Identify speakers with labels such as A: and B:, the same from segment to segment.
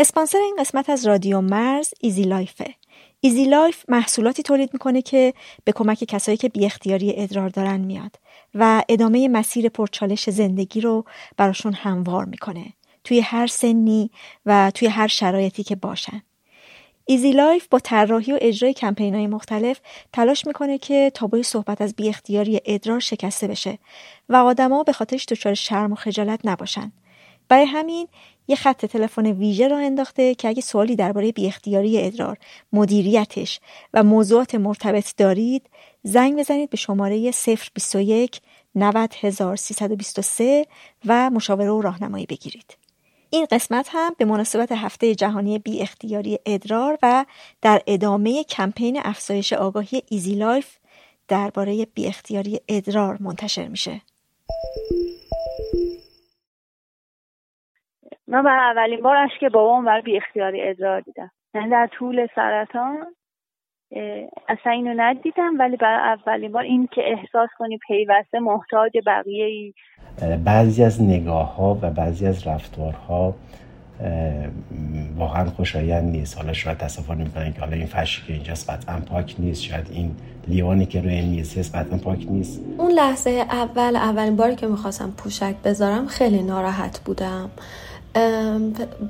A: اسپانسر این قسمت از رادیو مرز ایزی لایفه. ایزی لایف محصولاتی تولید می‌کنه که به کمک کسایی که بی اختیاری ادرار دارن میاد و ادامه مسیر پرچالش زندگی رو براشون هموار می‌کنه توی هر سنی و توی هر شرایطی که باشن. ایزی لایف با طراحی و اجرای کمپین های مختلف تلاش می‌کنه که تابوی صحبت از بی اختیاری ادرار شکسته بشه و آدما به خاطرش دچار شرم و خجالت نباشن. برای همین یه خط تلفن ویژه راه انداخته که اگه سوالی درباره بی اختیاری ادرار، مدیریتش و موضوعات مرتبط دارید، زنگ بزنید به شماره 021 90323 و مشاوره و راهنمایی بگیرید. این قسمت هم به مناسبت هفته جهانی بی اختیاری ادرار و در ادامه کمپین افزایش آگاهی ایزی لایف درباره بی اختیاری ادرار منتشر میشه.
B: من برای اولین بار که بابام برای بی اختیاری ادرار دیدم. یعنی در طول سرطان اصلا اینو ندیدم ولی برای اولین بار این که احساس کنی پیوسته محتاج بقیه ای
C: بعضی از نگاه ها و بعضی از رفتارها واقعا خوشایند نیست. حالا شاید تصفر نمی‌کنن که حالا این فرشی که اینجاست قطعا پاک نیست. شاید این لیوانی که روی این میز هست قطعا پاک نیست.
D: اون لحظه اول اولین باری که می‌خواستم پوشک بذارم خیلی ناراحت بودم.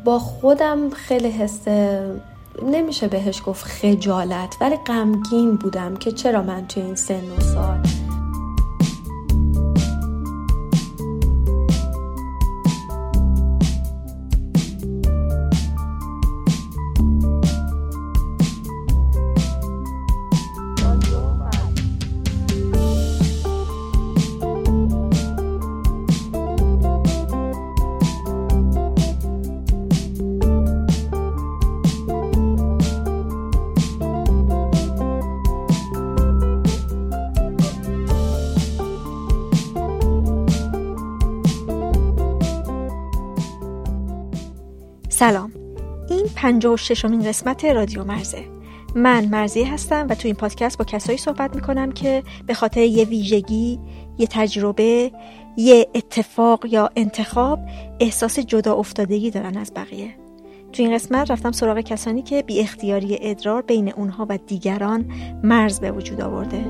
D: با خودم خیلی حس نمیشه بهش گفت خجالت ولی غمگین بودم که چرا من توی این سن و سال
A: سلام. این 56 امین قسمت رادیو مرزه. من مرزی هستم و تو این پادکست با کسایی صحبت می‌کنم که به خاطر یه ویژگی، یه تجربه، یه اتفاق یا انتخاب احساس جدا افتادگی دارن از بقیه. تو این قسمت رفتم سراغ کسانی که بی اختیاری ادرار بین اونها و دیگران مرز به وجود آورده.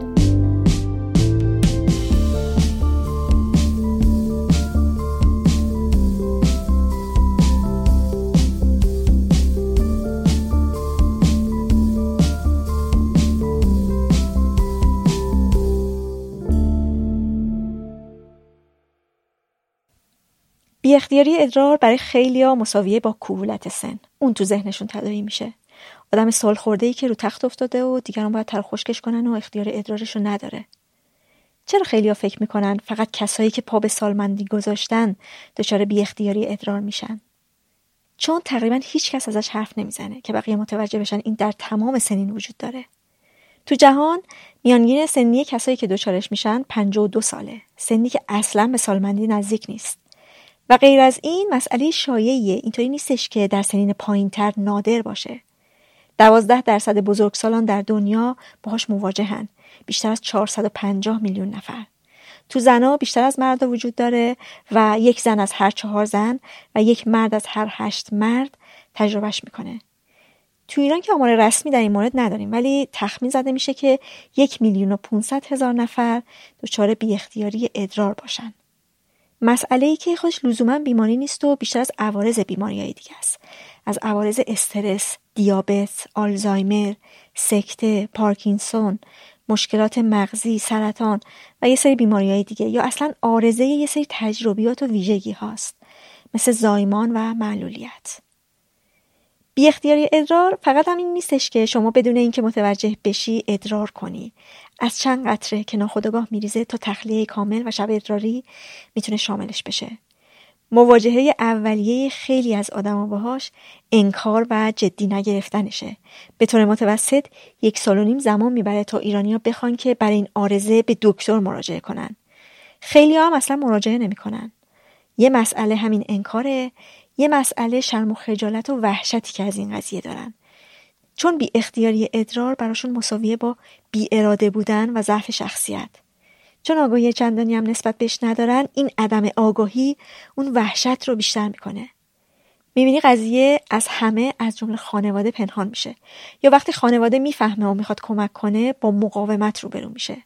A: بی اختیاری ادرار برای ها مساویه با کهولت سن. اون تو ذهنشون تداعی میشه. آدم سال خورده ای که رو تخت افتاده و دیگران باید تر خشکش کنن و اختیار ادرارش رو نداره. چرا خیلی ها فکر می‌کنن فقط کسایی که پا به سالمندی گذاشتن دچار بی اختیاری ادرار میشن؟ چون تقریبا هیچ کس ازش حرف نمی‌زنه که بقیه متوجه بشن این در تمام سنین وجود داره. تو جهان میانگین سنی کسایی که دچارش میشن 52 ساله. سنی که اصلا به سالمندی نزدیک نیست. و غیر از این مسئله شایعیه اینطوری نیستش که در سنین پایینتر نادر باشه. دوازده درصد بزرگسالان در دنیا باهاش مواجهن. بیشتر از 450 میلیون نفر. تو زنا بیشتر از مرد وجود داره و یک زن از هر چهار زن و یک مرد از هر هشت مرد تجربهش می‌کنه. تو ایران که آمار رسمی در این مورد نداریم ولی تخمین زده میشه که یک میلیون و 500 هزار نفر دچار بی اختیاری ادرار باشن. مسئله که خودش لزوما بیماری نیست و بیشتر از عوارض بیماری های دیگه است از عوارض استرس، دیابت، آلزایمر، سکته، پارکینسون، مشکلات مغزی، سرطان و یه سری بیماری های دیگه یا اصلا آرزه یه سری تجربیات و ویژگی هاست مثل زایمان و معلولیت. بی اختیاری ادرار فقط همین نیستش که شما بدون اینکه متوجه بشی ادرار کنی. از چند قطره که ناخودآگاه میریزه تا تخلیه کامل و شب ادراری می‌تونه شاملش بشه. مواجهه اولیه خیلی از آدما باهاش انکار و جدی نگرفتنشه. به طور متوسط یک سال و نیم زمان می‌بره تا ایرانیا بخوان که برای این آرزه به دکتر مراجعه کنن. خیلی هم اصلا مراجعه نمی‌کنن. یه مسئله همین انکاره. یه مسئله شرم و خجالت و وحشتی که از این قضیه دارن. چون بی اختیاری ادرار براشون مساویه با بی اراده بودن و ضعف شخصیت. چون آگاهی چندانی هم نسبت بهش ندارن این عدم آگاهی اون وحشت رو بیشتر می‌کنه. می‌بینی قضیه از همه از جمله خانواده پنهان میشه. یا وقتی خانواده می‌فهمه و می‌خواد کمک کنه با مقاومت روبرو میشه.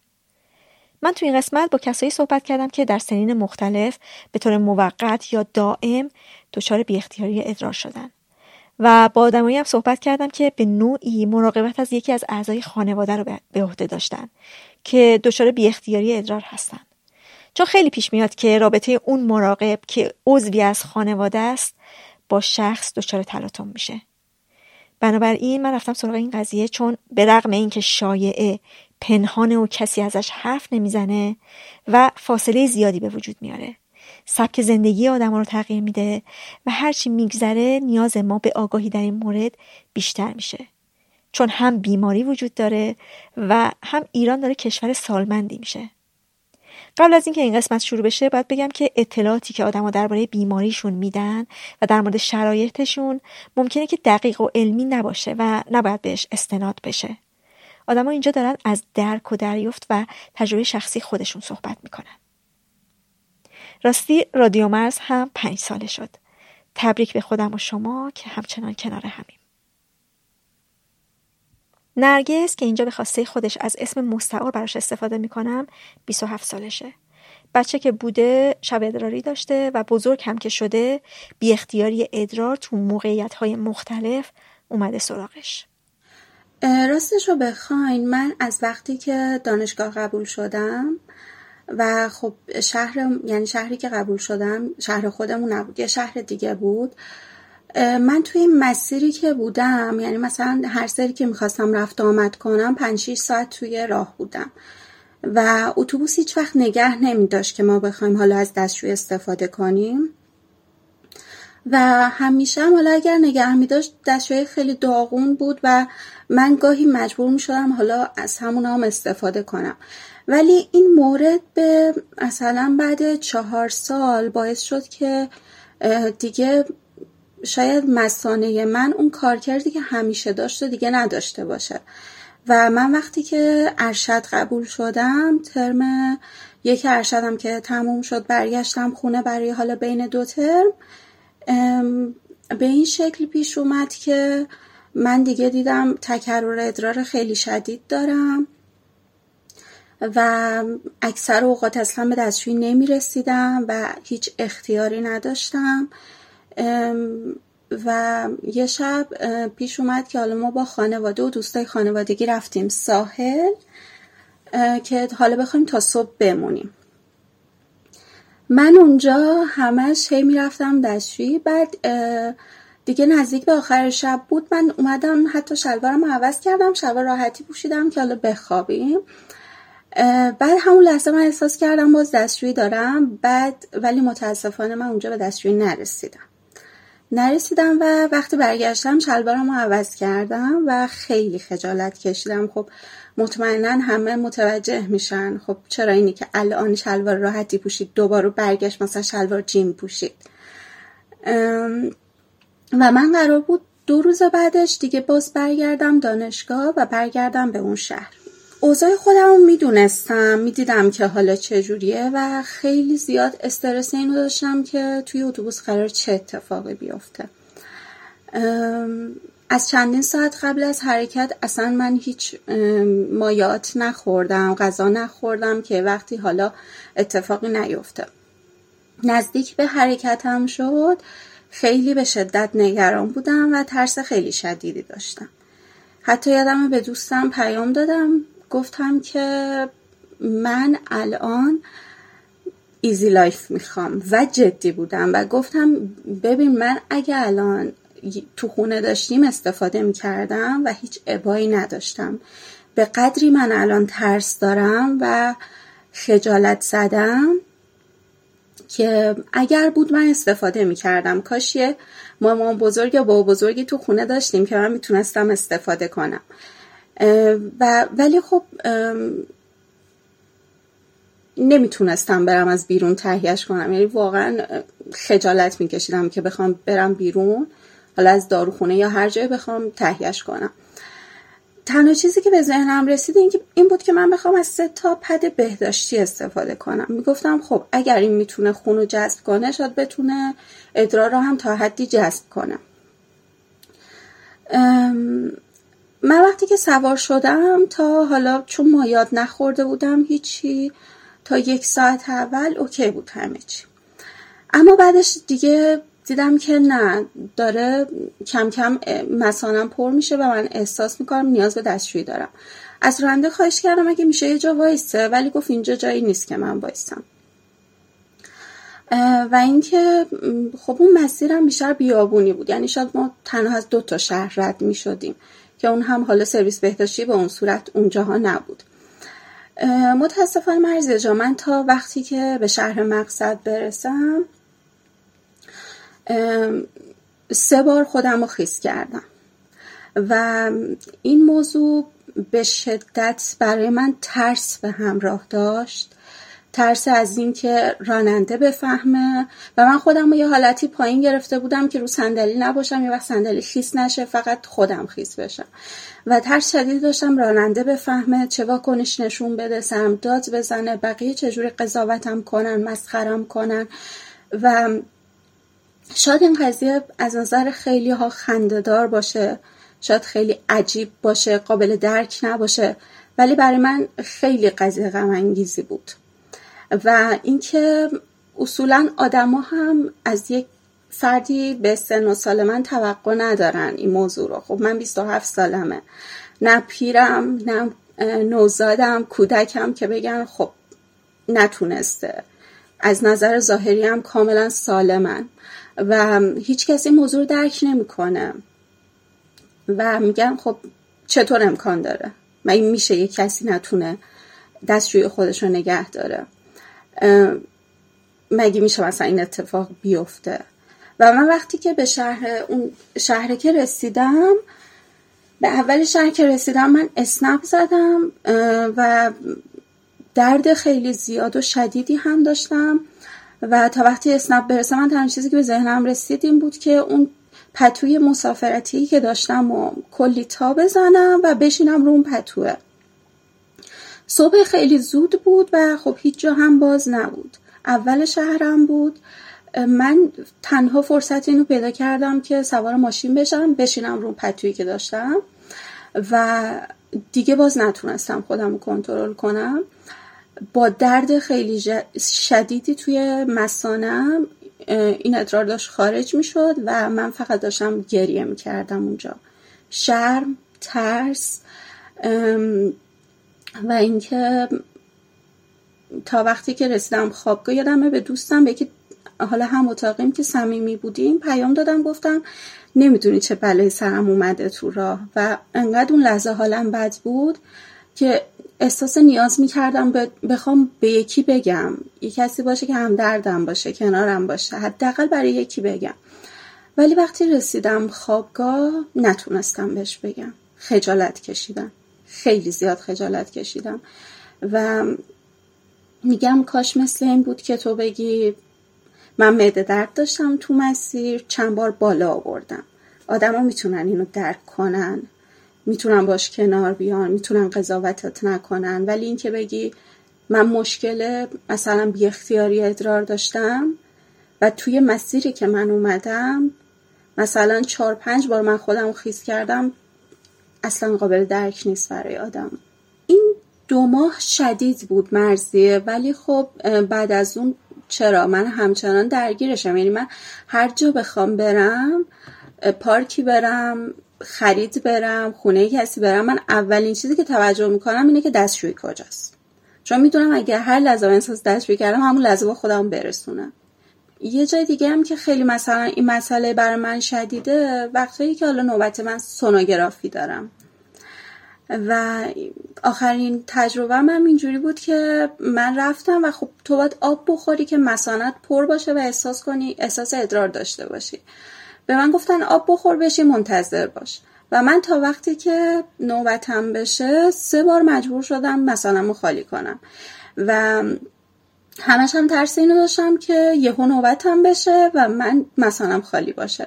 A: من تو این قسمت با کسایی صحبت کردم که در سنین مختلف به طور موقت یا دائم دچار بی اختیاری ادرار شدن. و با آدمایی هم صحبت کردم که به نوعی مراقبت از یکی از اعضای خانواده رو به عهده داشتن که دچار بی اختیاری ادرار هستن. چون خیلی پیش میاد که رابطه اون مراقب که عضوی از خانواده است با شخص دچار تلاطم میشه. بنابراین من رفتم سراغ این قضیه چون به رغم اینکه شایعه پنهانه و کسی ازش حرف نمی‌زنه و فاصله زیادی به وجود میاره. سبک زندگی آدم رو تغییر میده و هرچی میگذره نیاز ما به آگاهی در این مورد بیشتر میشه. چون هم بیماری وجود داره و هم ایران داره کشور سالمندی میشه. قبل از اینکه این قسمت شروع بشه باید بگم که اطلاعاتی که آدما درباره بیماریشون میدن و در مورد شرایطشون ممکنه که دقیق و علمی نباشه و نباید بهش استناد بشه. آدما اینجا دارن از درک و دریافت و تجربه شخصی خودشون صحبت می‌کنن. راستی رادیو مرز هم پنج ساله شد. تبریک به خودم و شما که همچنان کنار همیم. نرگس که اینجا به خواسته خودش از اسم مستعار براش استفاده می‌کنم 27 سالشه. بچه که بوده شب ادراری داشته و بزرگ هم که شده بی اختیاری ادرار تو موقعیت های مختلف اومده سراغش.
E: راستش رو بخواین من از وقتی که دانشگاه قبول شدم و خب شهر یعنی شهری که قبول شدم شهر خودمون نبود یه شهر دیگه بود من توی مسیری که بودم یعنی مثلا هر سری که می‌خواستم رفت آمد کنم 5 ساعت توی راه بودم و اتوبوس هیچ وقت نگه نمی داشت که ما بخوایم حالا از دستشوی استفاده کنیم. و همیشه هم حالا اگر نگه می داشت دستشوی خیلی داغون بود و من گاهی مجبور می شدم حالا از همون هم استفاده کنم. ولی این مورد به مثلا بعد چهار سال باعث شد که دیگه شاید مسانه من اون کارکردی که همیشه داشت و دیگه نداشته باشه. و من وقتی که ارشد قبول شدم ترم یک ارشدم که تموم شد برگشتم خونه برای حالا بین دو ترم به این شکل پیش اومد که من دیگه دیدم تکرر ادرار خیلی شدید دارم و اکثر اوقات اصلا به دستشویی نمی رسیدم و هیچ اختیاری نداشتم. و یه شب پیش اومد که حالا ما با خانواده و دوستای خانوادگی رفتیم ساحل که حالا بخوایم تا صبح بمونیم. من اونجا همش هی می‌رفتم دستشویی. بعد دیگه نزدیک به آخر شب بود من اومدم حتی شلوارم عوض کردم شلوار راحتی پوشیدم که حالا بخوابیم. بعد همون لحظه من احساس کردم باز دستشویی دارم. بعد ولی متاسفانه من اونجا به دستشویی نرسیدم. نرسیدم و وقتی برگشتم شلوارم عوض کردم و خیلی خجالت کشیدم. خب مطمئنا همه متوجه میشن. خب چرا اینی که الان شلوار راحتی پوشید دوباره برگشت مثلا شلوار جیم پوشید. و من قرار بود دو روز بعدش دیگه باز برگردم دانشگاه و برگردم به اون شهر. اوضاع خودم رو می‌دونستم می‌دیدم که حالا چجوریه و خیلی زیاد استرس اینو داشتم که توی اتوبوس قرار چه اتفاقی بیفته. از چندین ساعت قبل از حرکت اصلا من هیچ مایات نخوردم غذا نخوردم که وقتی حالا اتفاقی نیفته. نزدیک به حرکتم شد خیلی به شدت نگران بودم و ترس خیلی شدیدی داشتم. حتی یادم به دوستم پیام دادم گفتم که من الان ایزی لایف می‌خوام و جدی بودم و گفتم ببین من اگه الان تو خونه داشتیم استفاده می‌کردم و هیچ ابایی نداشتم. به قدری من الان ترس دارم و خجالت زدم که اگر بود من استفاده می‌کردم. کاش یه مامان بزرگ یا بابا بزرگی تو خونه داشتیم که من می‌تونستم استفاده کنم. و ولی خب نمی‌تونستم برم از بیرون تهیهش کنم. یعنی واقعا خجالت میکشیدم که بخوام برم بیرون. حالا از داروخونه یا هر جای بخوام تهیهش کنم. تنها چیزی که به ذهنم رسید این, این بود که من بخوام از سه تا پد بهداشتی استفاده کنم. می‌گفتم خب اگر این می‌تونه خون رو جذب کنه شاید بتونه ادرار رو هم تا حدی جذب کنه. من وقتی که سوار شدم تا حالا چون مایاد نخورده بودم هیچی تا یک ساعت اول اوکی بود همه چی. اما بعدش دیگه دیدم که نه داره کم کم مسانم پر میشه و من احساس می‌کنم نیاز به دستشویی دارم. از راننده خواهش کردم اگه میشه یه جا وایسته ولی گفت اینجا جایی نیست که من وایسم. و اینکه خب اون مسیرم بیشتر بیابونی بود. یعنی شاید ما تنها از دو تا شهر رد می شدیم که اون هم حالا سرویس بهداشتی به اون صورت اونجاها نبود. متاسفانه مرزی جا من تا وقتی که به شهر مقصد برسم سه بار خودم رو خیس کردم. و این موضوع به شدت برای من ترس به همراه داشت. ترس از اینکه راننده بفهمه. و من خودم رو یه حالتی پایین گرفته بودم که رو صندلی نباشم یه وقت صندلی خیس نشه فقط خودم خیس بشم. و ترس شدید داشتم راننده بفهمه چه واکنش نشون بده سرم داد بزنه بقیه چجوری قضاوتم کنن مسخرم کنن. و شاید این قضیه از نظر خیلی ها خندهدار باشه شاید خیلی عجیب باشه قابل درک نباشه ولی برای من خیلی قضیه غم بود. و اینکه اصولا آدما هم از یک فردی به سن و سال من توقع ندارن این موضوع رو. خب من 27 سالمه. نه پیرم نه نوزادم کودکم که بگن خب نتونسته. از نظر ظاهری هم کاملا سالمن. و هیچ کسی موضوع رو درک نمی‌کنه. و میگن خب چطور امکان داره؟ این میشه یک کسی نتونه دستشوی خودش رو نگه داره؟ مگه میشه مثلا این اتفاق بیفته؟ و من وقتی که به شهر اون شهر که رسیدم به اول شهر که رسیدم من اسنپ زدم و درد خیلی زیاد و شدیدی هم داشتم. و تا وقتی اسنپ برسه من تنها چیزی که به ذهنم رسید این بود که اون پتوی مسافرتی که داشتم و کلی تا بزنم و بشینم رو اون پتوه. صبح خیلی زود بود و خب هیچ جا هم باز نبود. اول شهرم بود. من تنها فرصت اینو پیدا کردم که سوار ماشین بشم بشینم رو پتویی که داشتم و دیگه باز نتونستم خودم رو کنترل کنم. با درد خیلی شدیدی توی مسانم این ادرار داشت خارج می شد و من فقط داشتم گریه می کردم اونجا. شرم ترس و اینکه تا وقتی که رسیدم خوابگاه یادمه به دوستم به که حالا هم اتاقیم که صمیمی بودیم پیام دادم گفتم نمی‌دونی چه بلایی سرم اومده تو راه. و انقدر اون لحظه حالم بد بود که احساس نیاز می‌کردم بخوام به یکی بگم. یه کسی باشه که هم دردم باشه کنارم باشه. حداقل برای یکی بگم. ولی وقتی رسیدم خوابگاه نتونستم بهش بگم. خجالت کشیدم. خیلی زیاد خجالت کشیدم. و میگم کاش مثل این بود که تو بگی من معده درد داشتم تو مسیر چند بار بالا آوردم. آدما می‌تونن اینو درک کنن. می‌تونن باش کنار بیان می‌تونن قضاوتت نکنن. ولی اینکه بگی من مشکل مثلا بی اختیاری ادرار داشتم و توی مسیری که من اومدم مثلا چهار پنج بار من خودم خیز کردم اصلا قابل درک نیست برای آدم. این دو ماه شدید بود مرزیه ولی خب بعد از اون چرا؟ من همچنان درگیرشم. یعنی من هر جا بخوام برم پارکی برم خرید برم خونه کسی برم من اولین چیزی که توجه می‌کنم اینه که دستشویی کجاست. چون می‌دونم اگر هر لحظه احساس دستشویی کردم همون لحظه با خودم برسونم. یه جای دیگه هم که خیلی مثلا این مسئله برای من شدیده وقتی که حالا نوبت من سونوگرافی دارم. و آخرین تجربه هم اینجوری بود که من رفتم و خب تو باید آب بخوری که مسانت پر باشه و احساس کنی احساس ادرار داشته باشی. به من گفتن آب بخور بشی منتظر باش. و من تا وقتی که نوبتم بشه سه بار مجبور شدم مثلا خالی کنم. و همش هم ترس اینو داشتم که یهو نوبتم بشه و من مثلا خالی باشه.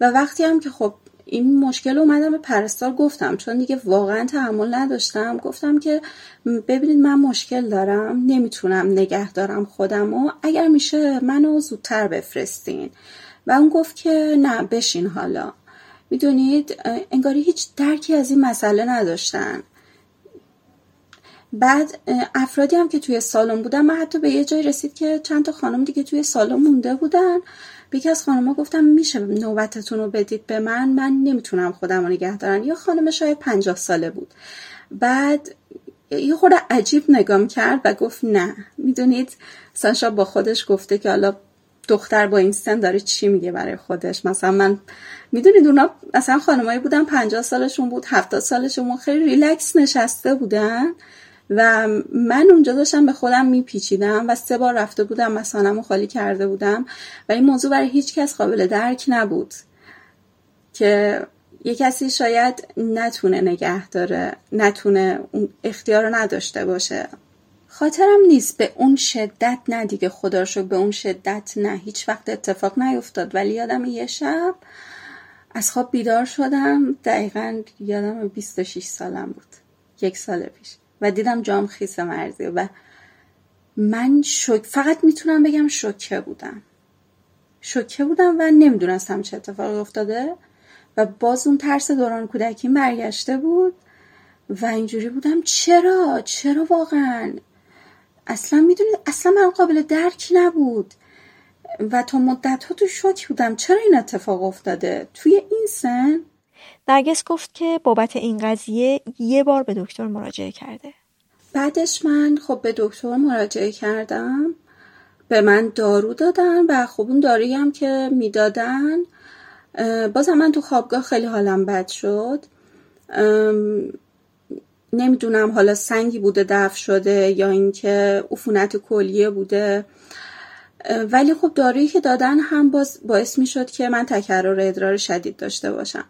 E: و وقتی هم که خب این مشکل اومدم به پرستار گفتم چون دیگه واقعا تحمل نداشتم. گفتم که ببینید من مشکل دارم نمی‌تونم نگه دارم خودم و اگر میشه منو زودتر بفرستین. و اون گفت که نه بشین حالا. می‌دونید انگاری هیچ درکی از این مسئله نداشتن. بعد افرادی هم که توی سالن بودن من حتی به یه جای رسید که چند تا خانم دیگه توی سالن مونده بودن. به یکی از خانمها گفتم میشه نوبتتون رو بدید به من؟ من نمی‌تونم خودم رو نگه دارم. یا خانم شاید پنجاه ساله بود. بعد یه خورده عجیب نگام کرد و گفت نه. می‌دونید سانشا با خودش گفته که حالا دختر با این سن داره چی میگه برای خودش؟ مثلا من می‌دونید اونا مثلا خانمایی بودن پنجاه سالشون بود هفتاد سالشون خیلی ریلکس نشسته بودن و من اونجا داشتم به خودم میپیچیدم و سه بار رفته بودم مثلا خالی کرده بودم و این موضوع برای هیچ کس قابل درک نبود که یه کسی شاید نتونه نگه داره نتونه اختیار رو نداشته باشه. خاطرم نیست به اون شدت نه دیگه خدا شو به اون شدت نه. هیچ وقت اتفاق نیفتاد ولی یادم یه شب از خواب بیدار شدم. دقیقا یادم 26 سالم بود یک سال پیش. و دیدم جام خیس مرزی و من شک فقط می‌تونم بگم شوکه بودم. شوکه بودم و نمی‌دونستم چه اتفاقی افتاده. و باز اون ترس دوران کودکیم برگشته بود و اینجوری بودم چرا؟ چرا واقعا؟ اصلا می‌دونید اصلا من قابل درکی نبود. و تا مدت ها تو شوک بودم. چرا این اتفاق افتاده؟ توی این سن؟
A: نرگس گفت که بابت این قضیه یه بار به دکتر مراجعه کرده.
E: بعدش من خب به دکتر مراجعه کردم. به من دارو دادن و خب اون دارویی هم که می‌دادن بازم من تو خوابگاه خیلی حالم بد شد. نمی‌دونم حالا سنگی بوده دفع شده یا اینکه عفونت کلیه بوده. ولی خب دارویی که دادن هم باز باعث می شد که من تکرر ادرار شدید داشته باشم.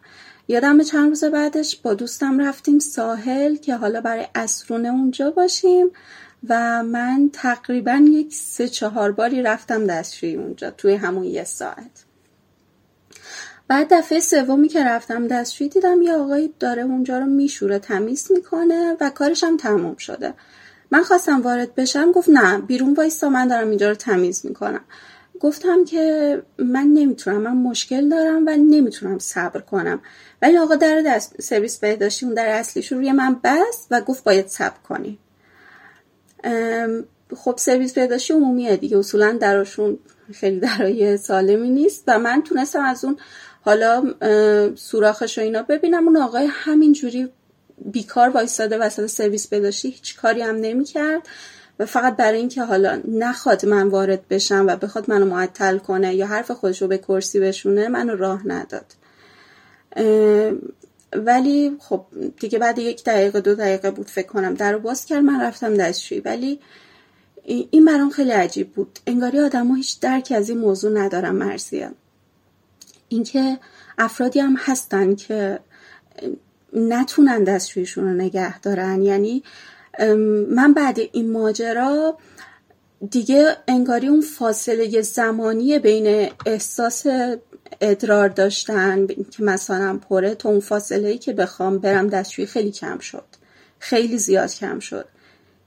E: یادم چند روز بعدش با دوستم رفتیم ساحل که حالا برای اسرونه اونجا باشیم و من تقریبا یک سه چهار باری رفتم دستشویی اونجا توی همون یه ساعت. بعد دفعه سومی که رفتم دستشویی دیدم یه آقایی داره اونجا رو میشوره تمیز می‌کنه و کارش هم تموم شده. من خواستم وارد بشم گفت نه بیرون وایستا من دارم اینجا رو تمیز می‌کنم. گفتم که من نمی‌تونم من مشکل دارم و نمی‌تونم صبر کنم. ولی آقا در دست سرویس بهداشتی اون در اصلیش روی من بست و گفت باید صبر کنی. خب سرویس بهداشتی عمومیه دیگه اصولا دراشون خیلی درای سالمی نیست و من تونستم از اون حالا سوراخش و اینا. ببینم اون آقای همینجوری بیکار وایستاده وسط سرویس بهداشتی هیچ کاری هم نمی‌کرد و فقط برای اینکه حالا نخواد من وارد بشم و بخواد منو معطل کنه یا حرف خودش رو به کرسی بشونه منو راه نداد. ولی خب دیگه بعد یک دقیقه دو دقیقه بود فکر کنم. در باز کرد من رفتم دستشویی. ولی این برام خیلی عجیب بود. انگاری آدم هیچ درکی از این موضوع ندارم مرزیه اینکه افرادی هم هستن که نتونن دستشویشون رو نگه دارن. یعنی من بعد این ماجرا دیگه انگاری اون فاصله زمانی بین احساس ادرار داشتن که مثلا پره تو اون فاصله ای که بخوام برم دستشویی خیلی کم شد. خیلی زیاد کم شد.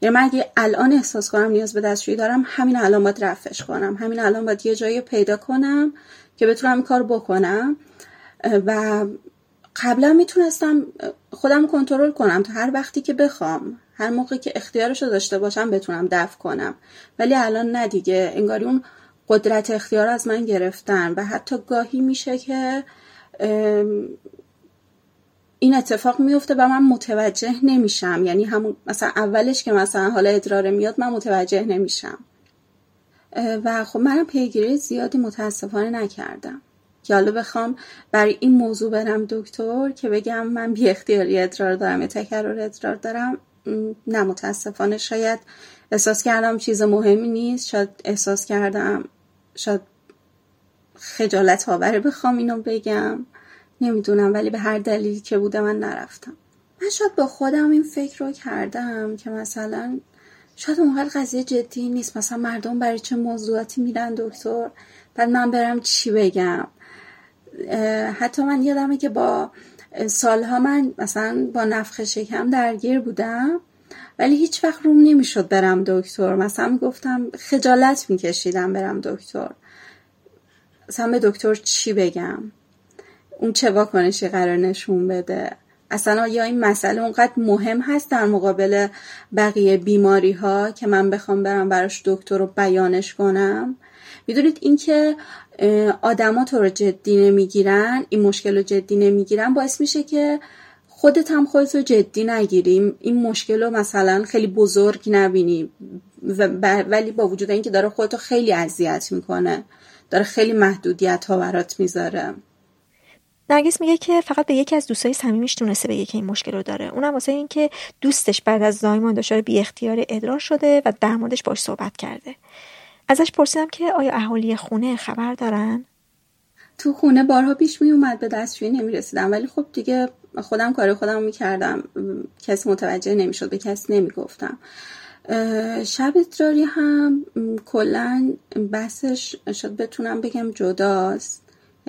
E: یعنی من اگه الان احساس کنم نیاز به دستشویی دارم همین الان باید رفش کنم. همین الان باید یه جایی پیدا کنم که بتونم کار بکنم. و قبلا می‌تونستم خودم کنترل کنم تا هر وقتی که بخوام هر موقع که اختیارش رو داشته باشم بتونم دفع کنم. ولی الان نه دیگه انگاری اون قدرت اختیار از من گرفتن و حتی گاهی میشه که این اتفاق میفته و من متوجه نمیشم. یعنی همون مثلا اولش که مثلا حالا ادراره میاد من متوجه نمیشم. و خب منم پیگیری زیادی متاسفانه نکردم. که حالا بخوام برای این موضوع برم دکتر که بگم من بی اختیاری ادرار دارم یا تکرر ادرار دارم. نه متاسفانه شاید احساس کردم چیز مهمی نیست شاید احساس کردم شاید خجالت آوره بخوام اینو بگم. نمی‌دونم ولی به هر دلیلی که بوده من نرفتم. من شاید با خودم این فکر رو کردم که مثلا شاید اونقدر قضیه جدی نیست. مثلا مردم برای چه موضوعاتی میرن دکتر؟ بعد من برم چی بگم؟ حتی من یادمه که با سالها من مثلا با نفخ شکم درگیر بودم ولی هیچ وقت روم نمی‌شد برم دکتر. مثلا می‌گفتم خجالت میکشیدم برم دکتر. مثلا به دکتر چی بگم؟ اون چه واکنشی قرار نشون بده؟ اصلا یا این مسئله اونقدر مهم هست در مقابل بقیه بیماری ها که من بخوام برم براش دکتر رو بیانش کنم؟ می‌دونید اینکه آدما تو رو جدی نمی‌گیرن این مشکل رو جدی نمی‌گیرن باعث میشه که خودت هم خودت رو جدی نگیریم این مشکل رو مثلا خیلی بزرگ نبینی ولی با وجود اینکه داره خودتو خیلی اذیت می‌کنه داره خیلی محدودیت ها برات می‌ذاره.
A: نرگس میگه که فقط به یکی از دوستای صمیمیش تونسته بگه که این مشکل رو داره. اونم واسه اینکه دوستش بعد از زایمان دچار بی اختیار ادرار شده و در موردش باش صحبت کرده. ازش پرسیدم که آیا اهالی خونه خبر دارن؟
E: تو خونه بارها پیش می اومد به دستشویی نمی رسیدم ولی خب دیگه خودم کار خودم می‌کردم. کسی متوجه نمی‌شد به کسی نمی‌گفتم. شب ادراری هم کلا بحثش شد بتونم بگم جداست.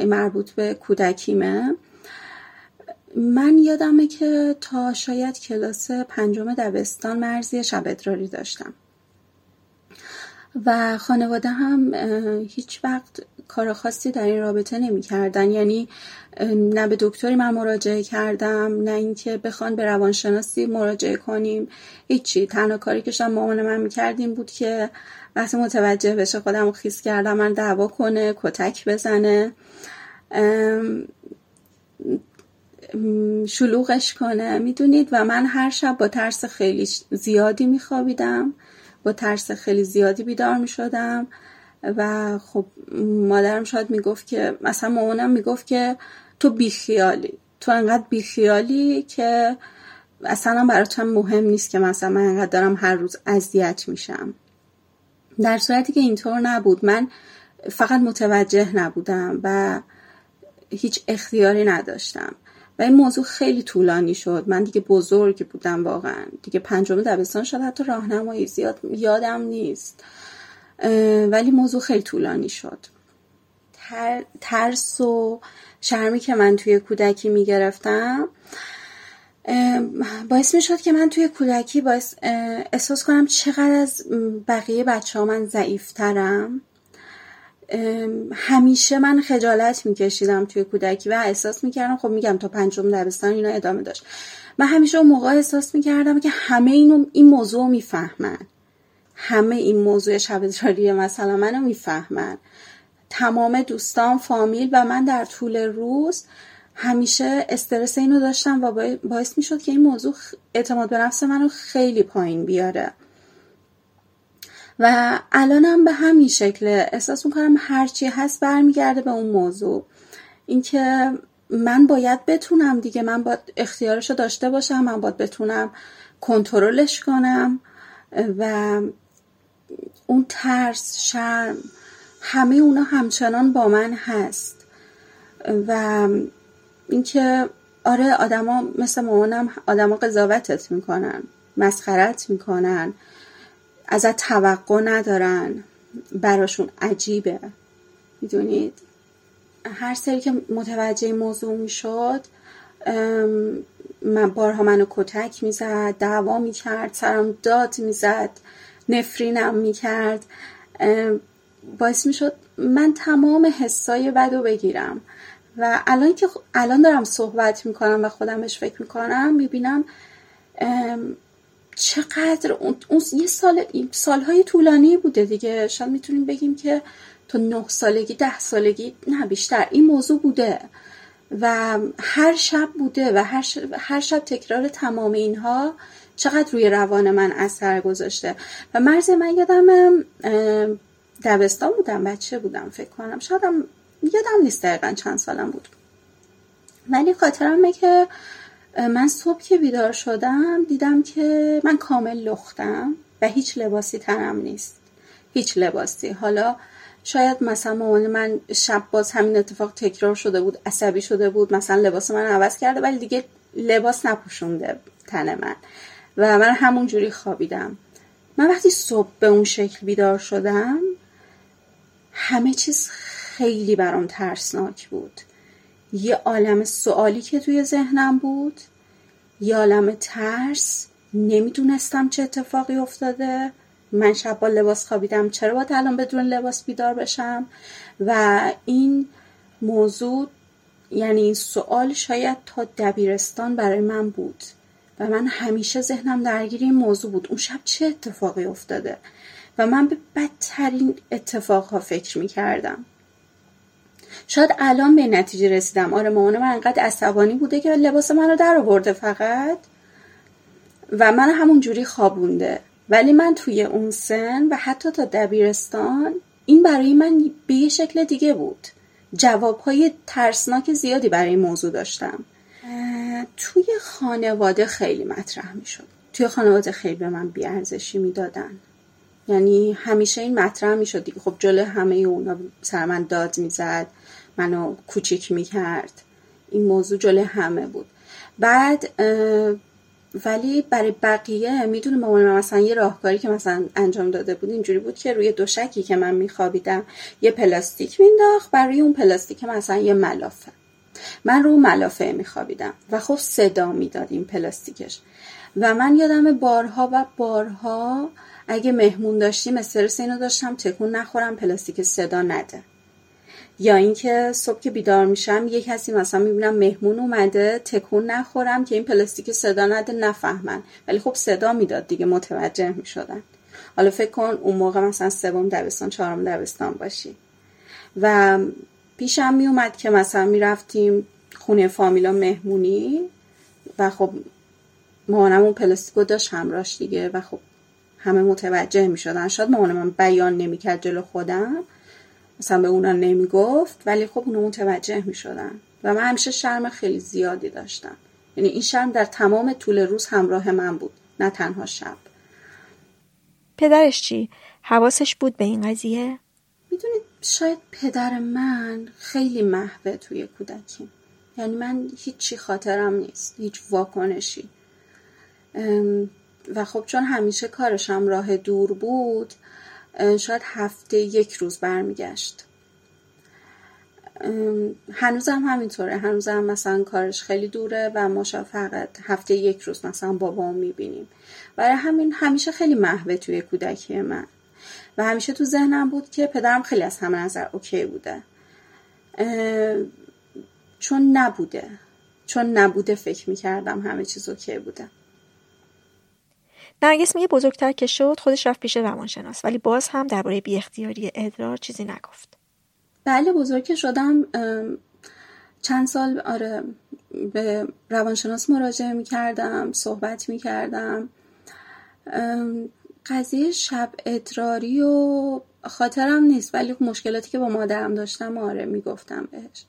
E: مربوط به کودکیمه. من یادمه که تا شاید کلاس پنجم دبستان مرزی شب ادراری داشتم. و خانواده هم هیچ وقت کار خاصی در این رابطه نمی کردن یعنی نه به دکتری من مراجعه کردم نه اینکه بخوان به روانشناسی مراجعه کنیم. هیچی. تنها کاری که شما مامان من می‌کردیم بود که وقتی متوجه بشه خودم خیس کردم من دعوا کنه کتک بزنه. شلوغش کنه می‌دونید؟ و من هر شب با ترس خیلی زیادی میخوابیدم. با ترس خیلی زیادی بیدار می‌شدم. و خب مادرم شاید می‌گفت که مثلا مامانم می‌گفت که تو بیخیالی. تو انقدر بیخیالی که اصلا برات هم مهم نیست که مثلا من انقدر دارم هر روز اذیت میشم. در صورتی که اینطور نبود. من فقط متوجه نبودم و هیچ اختیاری نداشتم. و این موضوع خیلی طولانی شد. من دیگه بزرگ بودم واقعا. دیگه پنجم دبستان شد. حتی راهنمایی زیاد یادم نیست. ولی موضوع خیلی طولانی شد. ترس و شرمی که من توی کودکی می‌گرفتم باعث می شد که من توی کودکی باعث احساس کنم چقدر از بقیه بچه ها من ضعیفترم. همیشه من خجالت میکشیدم توی کودکی و احساس می‌کردم خب میگم تا پنجم دبستان اینا ادامه داشت. من همیشه اون موقع احساس می‌کردم که همه اینو این موضوع می‌فهمن. همه این موضوع شب مثلا منو می‌فهمن. تمام دوستان فامیل و من در طول روز همیشه استرس اینو داشتم و باعث می‌شد که این موضوع اعتماد به نفس منو خیلی پایین بیاره. و الانم به همین شکل. احساس می‌کنم هرچی هست برمیگرده به اون موضوع. اینکه من باید بتونم دیگه من باید اختیارشو داشته باشم من باید بتونم کنترلش کنم و اون ترس شرم همه اونا همچنان با من هست. و اینکه آره آدما مثل مامانم آدما قضاوتت می‌کنن مسخرت می‌کنن. ازت توقع ندارن. براشون عجیبه. می‌دونید؟ هر سری که متوجه موضوع می‌شد من بارها منو کتک می‌زد دعوا می‌کرد سرم داد می‌زد نفرینم می‌کرد. باعث می‌شد من تمام حسای بد رو بگیرم. و الان که الان دارم صحبت می‌کنم و خودمش فکر می‌کنم می‌بینم چقدر اون, یه سال سالهای طولانی بوده دیگه. شاید می‌تونیم بگیم که تا نه سالگی ده سالگی نه بیشتر. این موضوع بوده. و هر شب بوده و هر شب, هر شب تکرار تمام اینها چقدر روی روان من اثر گذاشته. و مرز من یادم دبستان بودم بچه بودم فکر کنم. شایدم یادم نیست دقیقا چند سالم بود. ولی خاطرمه که من صبح که بیدار شدم دیدم که من کامل لختم و هیچ لباسی تنم نیست. هیچ لباسی. حالا شاید مثلا مامان من شب باز همین اتفاق تکرار شده بود عصبی شده بود مثلا لباس من عوض کرده ولی دیگه لباس نپوشونده تن من. و من همون جوری خوابیدم. من وقتی صبح به اون شکل بیدار شدم همه چیز خیلی برام ترسناک بود. یه عالم سوالی که توی ذهنم بود یه عالم ترس نمی‌دونستم چه اتفاقی افتاده. من شب با لباس خوابیدم چرا باید الان بدون لباس بیدار بشم؟ و این موضوع یعنی این سوال شاید تا دبیرستان برای من بود. و من همیشه ذهنم درگیر این موضوع بود. اون شب چه اتفاقی افتاده؟ و من به بدترین اتفاقها فکر می کردم شاید الان به نتیجه رسیدم. آره مامان من انقدر عصبانی بوده که لباس منو در آورده فقط. و من همون جوری خوابونده. ولی من توی اون سن و حتی تا دبیرستان این برای من به یه شکل دیگه بود. جوابهای ترسناک زیادی برای این موضوع داشتم. توی خانواده خیلی مطرح می شد توی خانواده خیلی به من بیارزشی می‌دادن. یعنی همیشه این مطرح می شد دیگه. خب جلو همه اونا سر من داد می‌زد. منو کوچیک می‌کرد. این موضوع جلو همه بود. بعد ولی برای بقیه می‌دونه مامان من مثلا یه راهکاری که مثلا انجام داده بود اینجوری بود که روی دوشکی که من میخوابیدم یه پلاستیک مینداخت برای اون پلاستیک مثلا یه ملافه. من رو ملافه میخوابیدم و خب صدا می‌داد این پلاستیکش. و من یادم بارها و بارها اگه مهمون داشتیم استرس اینو داشتم تکون نخورم پلاستیک صدا نده. یا اینکه صبح که بیدار میشم یه کسی مثلا می‌بینم مهمون اومده تکون نخورم که این پلاستیک صدا نده نفهمن. ولی خب صدا می‌داد دیگه متوجه می‌شدن. حالا فکر کن اون موقع مثلا سوم دبستان چهارم دبستان باشی. و پیشم میومد که مثلا می‌رفتیم خونه فامیلا مهمونی و خب مامانم اون پلاستیکو داشت همراش دیگه و خب همه متوجه می‌شدن. شاید مامانم من بیان نمی‌کرد جلو خودم. مثلا به اونا نمی‌گفت ولی خب اونا متوجه می‌شدن. و من همیشه شرم خیلی زیادی داشتم. یعنی این شرم در تمام طول روز همراه من بود نه تنها شب.
A: پدرش چی؟ حواسش بود به این قضیه؟
E: می‌دونید شاید پدر من خیلی محوه توی کودکی یعنی من هیچی خاطرم نیست هیچ واکنشی. و خب چون همیشه کارشم راه دور بود شاید هفته یک روز برمیگشت. هنوزم همینطوره. هنوزم مثلا کارش خیلی دوره و ما فقط هفته یک روز مثلا بابا می‌بینیم. برای همین همیشه خیلی محوه توی کودکی من. و همیشه تو ذهنم بود که پدرم خیلی از همه نظر اوکی بوده. چون نبوده. چون نبوده فکر می‌کردم همه چیز اوکی بوده.
A: نرگس میگه بزرگتر که شد خودش رفت پیش روانشناس ولی باز هم درباره بی اختیاری ادرار چیزی نگفت.
E: بله بزرگ شدم چند سال آره به روانشناس مراجعه می‌کردم صحبت می‌کردم. قضیه شب ادراری و خاطرم نیست ولی مشکلاتی که با مادرم داشتم آره می‌گفتم بهش.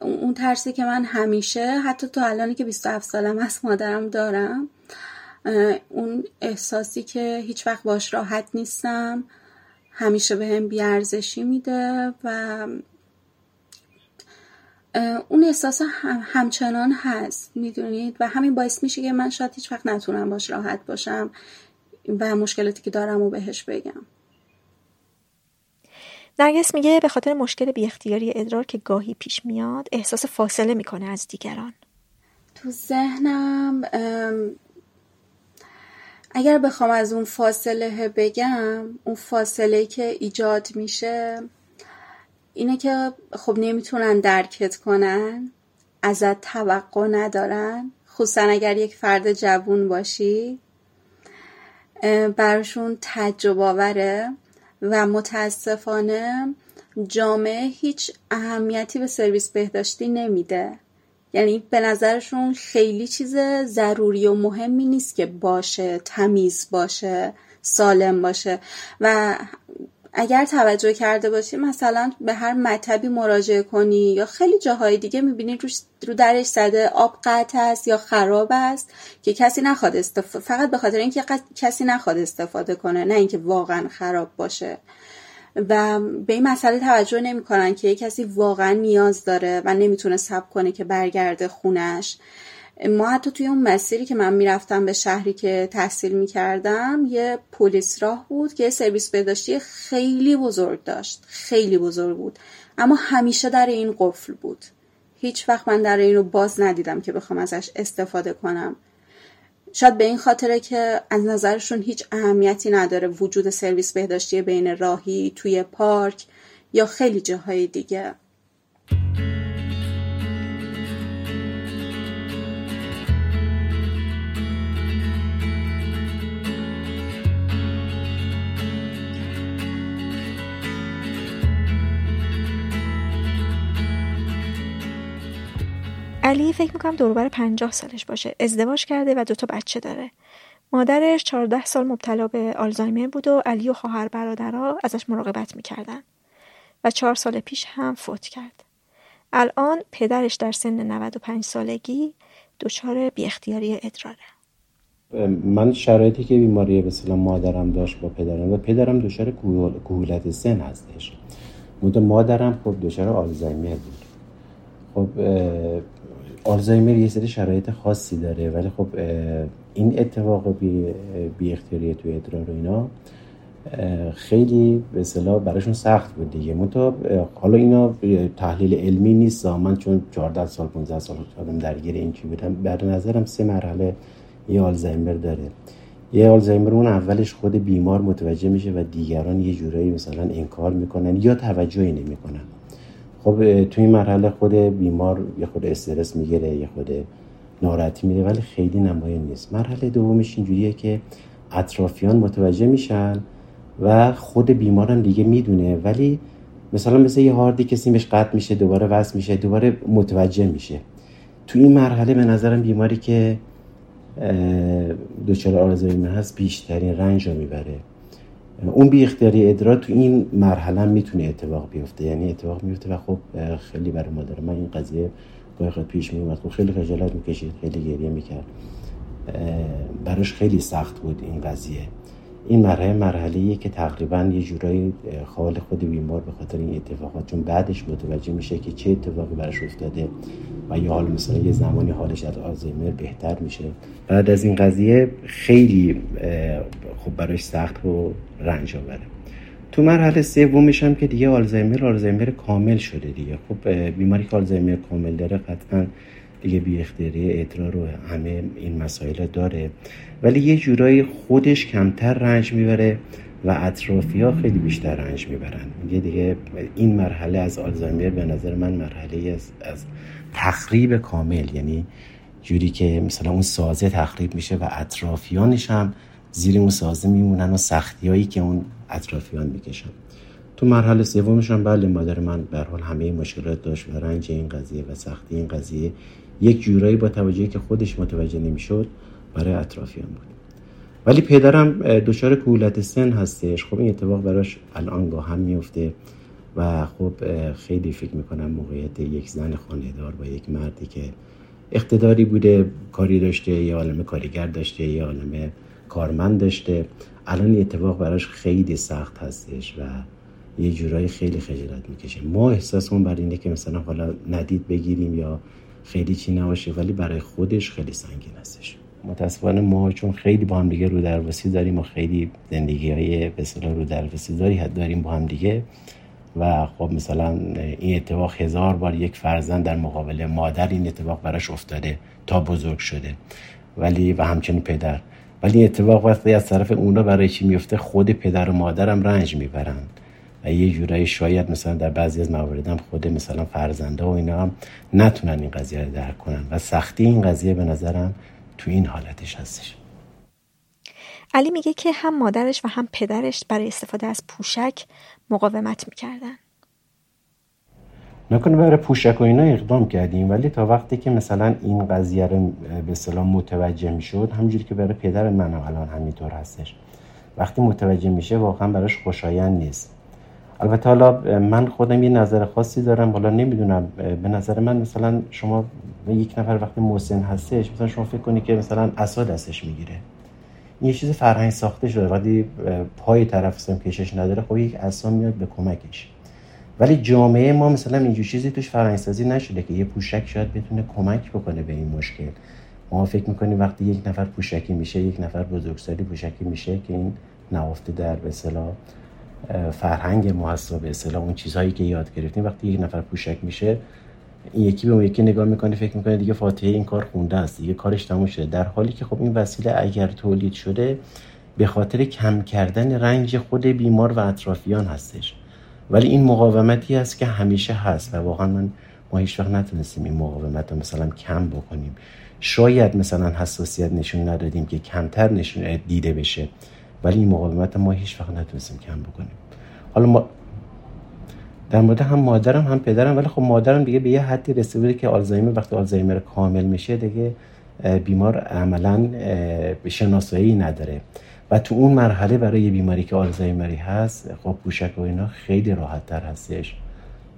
E: اون ترسی که من همیشه حتی تو الانی که 27 سالم از مادرم دارم اون احساسی که هیچ وقت باش راحت نیستم. همیشه به هم بیارزشی میده و اون احساس همچنان هست. می‌دونید؟ و همین باعث میشه که من شاید هیچ وقت نتونم باش راحت باشم و مشکلاتی که دارم و بهش بگم.
A: نرگس میگه به خاطر مشکل بی اختیاری ادرار که گاهی پیش میاد احساس فاصله می‌کنه از دیگران.
E: تو ذهنم اگر بخوام از اون فاصله بگم اون فاصله که ایجاد میشه اینه که خب نمی‌تونن درکت کنن ازت توقع ندارن. خصوصا اگر یک فرد جوون باشی براشون تجربه آوره و متاسفانه جامعه هیچ اهمیتی به سرویس بهداشتی نمیده. یعنی به نظرشون خیلی چیز ضروری و مهمی نیست که باشه تمیز باشه سالم باشه. و اگر توجه کرده باشی مثلا به هر مطبی مراجعه کنی یا خیلی جاهای دیگه می‌بینی رو درش زده آب قطع است یا خراب است که کسی نخواد استفاده فقط به خاطر اینکه کسی نخواد استفاده کنه نه اینکه واقعا خراب باشه. و به این مسئله توجه نمی‌کنن که یک کسی واقعا نیاز داره و نمی‌تونه صبر کنه که برگرده خونش. ما حتی توی اون مسیری که من می‌رفتم به شهری که تحصیل می‌کردم یه پلیس راه بود که سرویس بهداشتی خیلی بزرگ داشت خیلی بزرگ بود. اما همیشه در این قفل بود. هیچ وقت من در این رو باز ندیدم که بخوام ازش استفاده کنم. شاید به این خاطره که از نظرشون هیچ اهمیتی نداره وجود سرویس بهداشتی بین راهی توی پارک یا خیلی جاهای دیگه.
A: علی فکر می‌کنم دوربر پنجاه سالش باشه. ازدواج کرده و دوتا بچه داره. مادرش چهارده سال مبتلا به آلزایمر بود و علی و خواهر برادرها ازش مراقبت می‌کردن. و چهار سال پیش هم فوت کرد. الان پدرش در سن 95 سالگی دچار بی اختیاری ادراره.
C: من شرایطی که بیماری به مادرم داشت با پدرم و پدرم دچار کهولت سن هستش. مادرم خب دچار آلزایمر بود. خب آلزایمر یه سری شرایط خاصی داره ولی خب این اتفاق بی, بی اختیاری توی ادرار و اینا خیلی به اصطلاح براشون سخت بود دیگه. منتها حالا اینا تحلیل علمی نیست من چون 14 سال 15 سال آدم درگیر این چی بودم بر نظرم سه مرحله یه آلزایمر داره. یه آلزایمر اون اولش خود بیمار متوجه میشه و دیگران یه جورایی مثلا انکار می‌کنن یا توجهی نمی‌کنن. خب تو این مرحله خود بیمار یه خود استرس می‌گیره یه خود ناراحتی میره ولی خیلی نمایان نیست. مرحله دومش اینجوریه که اطرافیان متوجه میشن و خود بیمارم دیگه می‌دونه ولی مثلا مثل یه هاردی کسی بهش قطع میشه دوباره وصل میشه دوباره متوجه میشه. تو این مرحله به نظرم بیماری که دچار آلزایمر هست بیشترین رنج رو می‌بره. اون بی اختیاری ادرار تو این مرحله می‌تونه اتفاق بیفته. یعنی اتفاق میفته و خب خیلی برای مادر من این قضیه گاهی خود پیش میومد خب خیلی خجالت می‌کشید خیلی گریه می‌کرد. براش خیلی سخت بود این قضیه. این مرحله مرحله که تقریبا یه جورایی خال خود بیمار به خاطر این اتفاقات چون بعدش متوجه میشه که چه اتفاقی براش افتاده و یا حال مثلا یه زمانی حالش از آلزایمر بهتر میشه. بعد از این قضیه خیلی خب براش سخت و رنج آوره. تو مرحله سومش هم که دیگه آلزایمر آلزایمر کامل شده دیگه. خب بیماری که آلزایمر کامل داره قطعا دیگه بی اختیاری ادرار و همه این مسائل داره. ولی یه جورایی خودش کمتر رنج می‌بره و اطرافی ها خیلی بیشتر رنج می‌برن. میگه دیگه این مرحله از آلزایمر به نظر من مرحله از, از تخریب کامل. یعنی جوری که مثلا اون سازه تخریب میشه و اطرافیانش هم زیر اون سازه میمونن و سختی هایی که اون اطرافیان می‌کشن. تو مرحله سومش هم بله مادر من به حال همه مشکلات داشت و رنج این قضیه و سختی این قضیه یک جورایی با توجهی که خودش متوجه نمی‌شد برای اطرافیان بود. ولی پدرم دچار کولت سن هستش. خب این اتفاق براش الان گاه هم میفته و خب خیلی فکر می‌کنم موقعیت یک زن خانهدار با یک مردی که اقتداری بوده کاری داشته یا عالم کارگر داشته یا عالم کارمند داشته. الان این اتفاق براش خیلی سخت هستش و یه جورایی خیلی خجالت می‌کشه. ما احساسمون بر اینه که مثلا حالا ندید بگیریم یا خیلی چی نباشه ولی برای خودش خیلی سنگین هستش. متاسفانه ما چون خیلی با هم دیگه رو داریم و خیلی زندگی های به رو درواسی داری داریم با هم دیگه. و خب مثلا این اتفاق هزار بار یک فرزند در مقابل مادر این اتفاق براش افتاده تا بزرگ شده. ولی و همچنین پدر. ولی اتفاق وقتی از طرف اونا برای چی میفته خود پدر و مادرم رنج می‌برن و یه جورایی شاید مثلا در بعضی از مواردم خود مثلا فرزنده و اینا هم نتونن این قضیه رو درک کنن و سختی این قضیه به نظرم تو این حالتش هستش.
A: علی میگه که هم مادرش و هم پدرش برای استفاده از پوشک مقاومت می‌کردن.
C: نکنه برای پوشک و اینا اقدام کردیم ولی تا وقتی که مثلا این قضیه رو به سلام متوجه می‌شد همجوری که برای پدر من الان همینطور هستش. وقتی متوجه میشه واقعا براش خوشایند نیست. البته حالا من خودم یه نظر خاصی دارم حالا نمی‌دونم به نظر من مثلا شما یک نفر وقتی محسن هستش مثلا شما فکر کنی که مثلا اسا دستش می‌گیره. این یه چیز فرهنگ ساخته شده وقتی پای طرف سم کشش نداره خب یک اسا میاد به کمکش. ولی جامعه ما مثلا اینجور چیزی توش فرهنگ سازی نشده که یه پوشک شاید بتونه کمک بکنه به این مشکل. ما فکر می‌کنیم وقتی یک نفر پوشکی میشه یک نفر بزرگسالی پوشکی میشه که این نهفته در به فرهنگ ما هست به اصطلاح اون چیزهایی که یاد گرفتیم. وقتی یک نفر پوشک میشه این یکی به اون یکی نگاه می‌کنه فکر می‌کنه دیگه فاتحه این کار خونده است دیگه کارش تموم شده. در حالی که خب این وسیله اگر تولید شده به خاطر کم کردن رنج خود بیمار و اطرافیان هستش. ولی این مقاومتی است که همیشه هست و واقعا من ما هیچ وقت نتونستیم این مقاومت رو مثلا کم بکنیم. شاید مثلا حساسیت نشون ندادیم که کمتر نشون دیده بشه. ولی این مقاومت ما هیچ وقت نتونستیم کم بکنیم. حالا ما در مورد هم مادرم هم پدرم ولی خب مادرم دیگه به یه حدی رسیده که آلزایمر وقتی آلزایمر کامل میشه دیگه بیمار عملا شناسایی نداره. و تو اون مرحله برای بیماری که آلزایمری هست خب پوشک و اینا خیلی راحت تر هستش.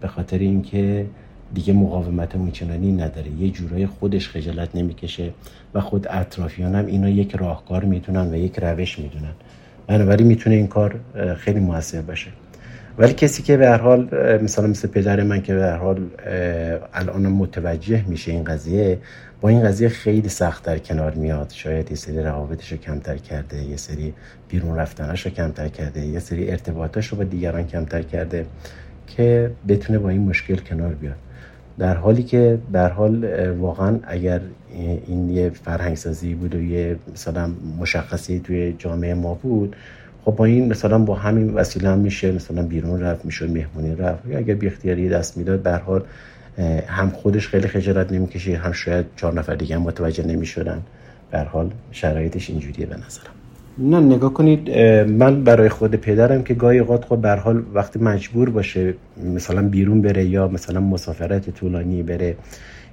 C: به خاطر اینکه دیگه مقاومت اونچنانی نداره. یه جورای خودش خجالت نمی‌کشه و خود اطرافیان هم اینا یک راهکار می‌تونن و یک روش می‌دونن. بنابراین می‌تونه این کار خیلی موثر باشه. ولی کسی که به هر حال مثلا مثل پدر من که به هر حال الان متوجه میشه این قضیه با این قضیه خیلی سخت در کنار میاد. شاید یه سری روابطش رو کمتر کرده یه سری بیرون رفتنش رو کمتر کرده یه سری ارتباطاش رو با دیگران کمتر کرده که بتونه با این مشکل کنار بیاد. در حالی که در حال واقعا اگر این یه فرهنگ سازی بود و یه مثلا مشخصی توی جامعه ما بود خب با این مثلا با همین وسیله هم میشه مثلا بیرون رفت میشه مهمونی رفت. اگر بی اختیاری دست می‌داد به حال هم خودش خیلی خجالت نمی‌کشه هم شاید چهار نفر دیگه هم متوجه نمی‌شدن. به حال شرایطش اینجوریه به نظرم. نه نگاه کنید من برای خود پدرم که گاهی اوقات خود به حال وقتی مجبور باشه مثلا بیرون بره یا مثلا مسافرت طولانی بره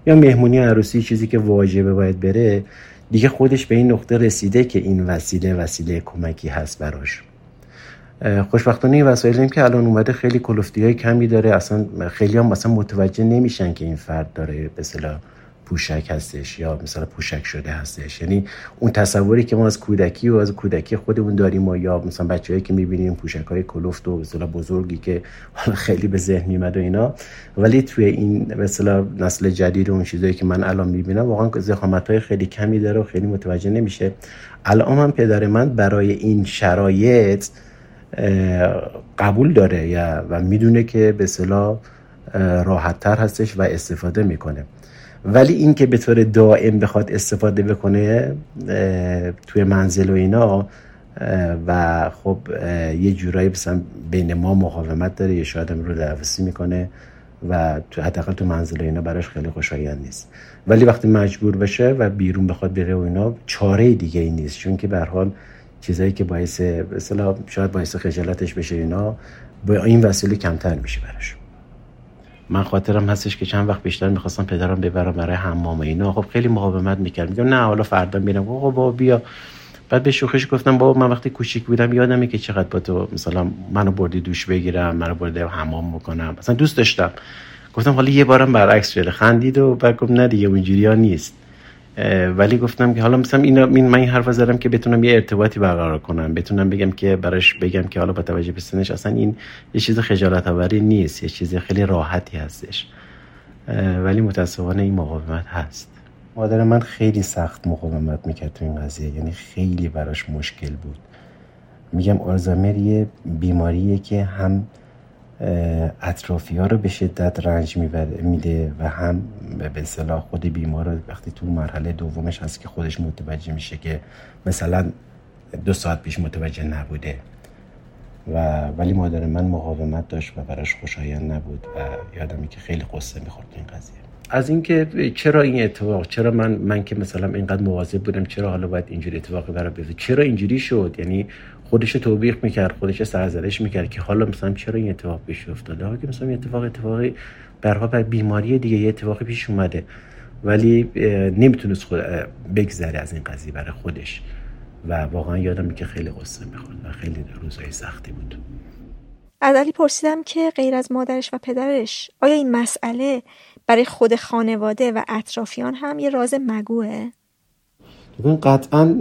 C: یا مهمونی عروسی چیزی که واجبه باید بره دیگه خودش به این نقطه رسیده که این وسیله وسیله کمکی هست براش. خوشبختانه این وسایل که الان اومده خیلی کلفتی های کمی داره اصلا خیلی هم مثلا متوجه نمیشن که این فرد داره به پوشک هستش یا مثلا پوشک شده هستش. یعنی اون تصوری که ما از کودکی و از کودکی خودمون داریم و یا مثلا بچه‌ای که می‌بینیم پوشک های کلفت و مثلا بزرگی که حالا خیلی به ذهن میمد و اینا. ولی توی این مثلا نسل جدید و اون چیزایی که من الان می‌بینم واقعا زخامت های خیلی کمی داره و خیلی متوجه نمیشه. الان هم پدر من برای این شرایط قبول داره و می‌دونه که به صلاح راحت هستش و استفاده می‌کنه. ولی این که به طور دائم بخواد استفاده بکنه توی منزل و اینا و خب یه جورایی مثلا بین ما مقاومت داره یا شاید رو درفسی می‌کنه و تو حداقل تو منزل اینا براش خیلی خوشایند نیست. ولی وقتی مجبور بشه و بیرون بخواد بره و اینا چاره دیگه ای نیست. چون که به حال چیزایی که باعث مثلا شاید باعث خجالتش بشه اینا با این وسیله کمتر میشه براش. من خاطرم هستش که چند وقت بیشتر می‌خواستم پدرم ببرم برای حمام اینا. خب خیلی مقاومت می‌کرد میگم نه حالا فردا میرم. آقا بابا بیا. بعد به شوخیش گفتم بابا من وقتی کوچیک بودم یادمه که چقدر با تو مثلا منو بردی دوش بگیرم منو بردی حمام بکنم. مثلا دوست داشتم. گفتم حالا یه بارم برعکس شده. خندید و بعد گفت نه دیگه اونجوری ها نیست. ولی گفتم که حالا مثلا اینا من این حرف زدم که بتونم یه ارتباطی برقرار کنم. بتونم بگم که براش بگم که حالا با توجه به سنش اصلا این یه چیز خجالت آوری نیست. یه چیز خیلی راحتی هستش. ولی متاسفانه این مقاومت هست. مادر من خیلی سخت مقاومت می‌کرد تو این قضیه. یعنی خیلی براش مشکل بود. میگم آلزایمر یه بیماریه که هم اطرافی ها رو به شدت رنج میده و هم به اصطلاح خود بیمار وقتی تو مرحله دومش هست که خودش متوجه میشه که مثلا دو ساعت پیش متوجه نبوده. و ولی مادر من مقاومت داشت و براش خوشایند نبود و یادمی که خیلی قصه می‌خورد این قضیه. از اینکه چرا این اتفاق چرا من من که مثلا اینقدر مواظب بودم چرا حالا باید اینجوری اتفاقی برای بیفته؟ چرا اینجوری شد؟ یعنی خودش توبیخ می‌کرد خودش سرزنش می‌کرد که حالا مثلا چرا این اتفاق پیش افتاده؟ ها که مثلا این اتفاق اتفاقی برها بر بیماری دیگه یه اتفاقی پیش اومده. ولی نمی‌تونست خود بگذره از این قضیه برای خودش. و واقعا یادم که خیلی قصه می‌خورد و خیلی روزهای سختی بود.
A: از علی پرسیدم که غیر از مادرش و پدرش آیا این مسئله برای خود خانواده و اطرافیان هم یه راز مگوه؟
C: ببین قطعا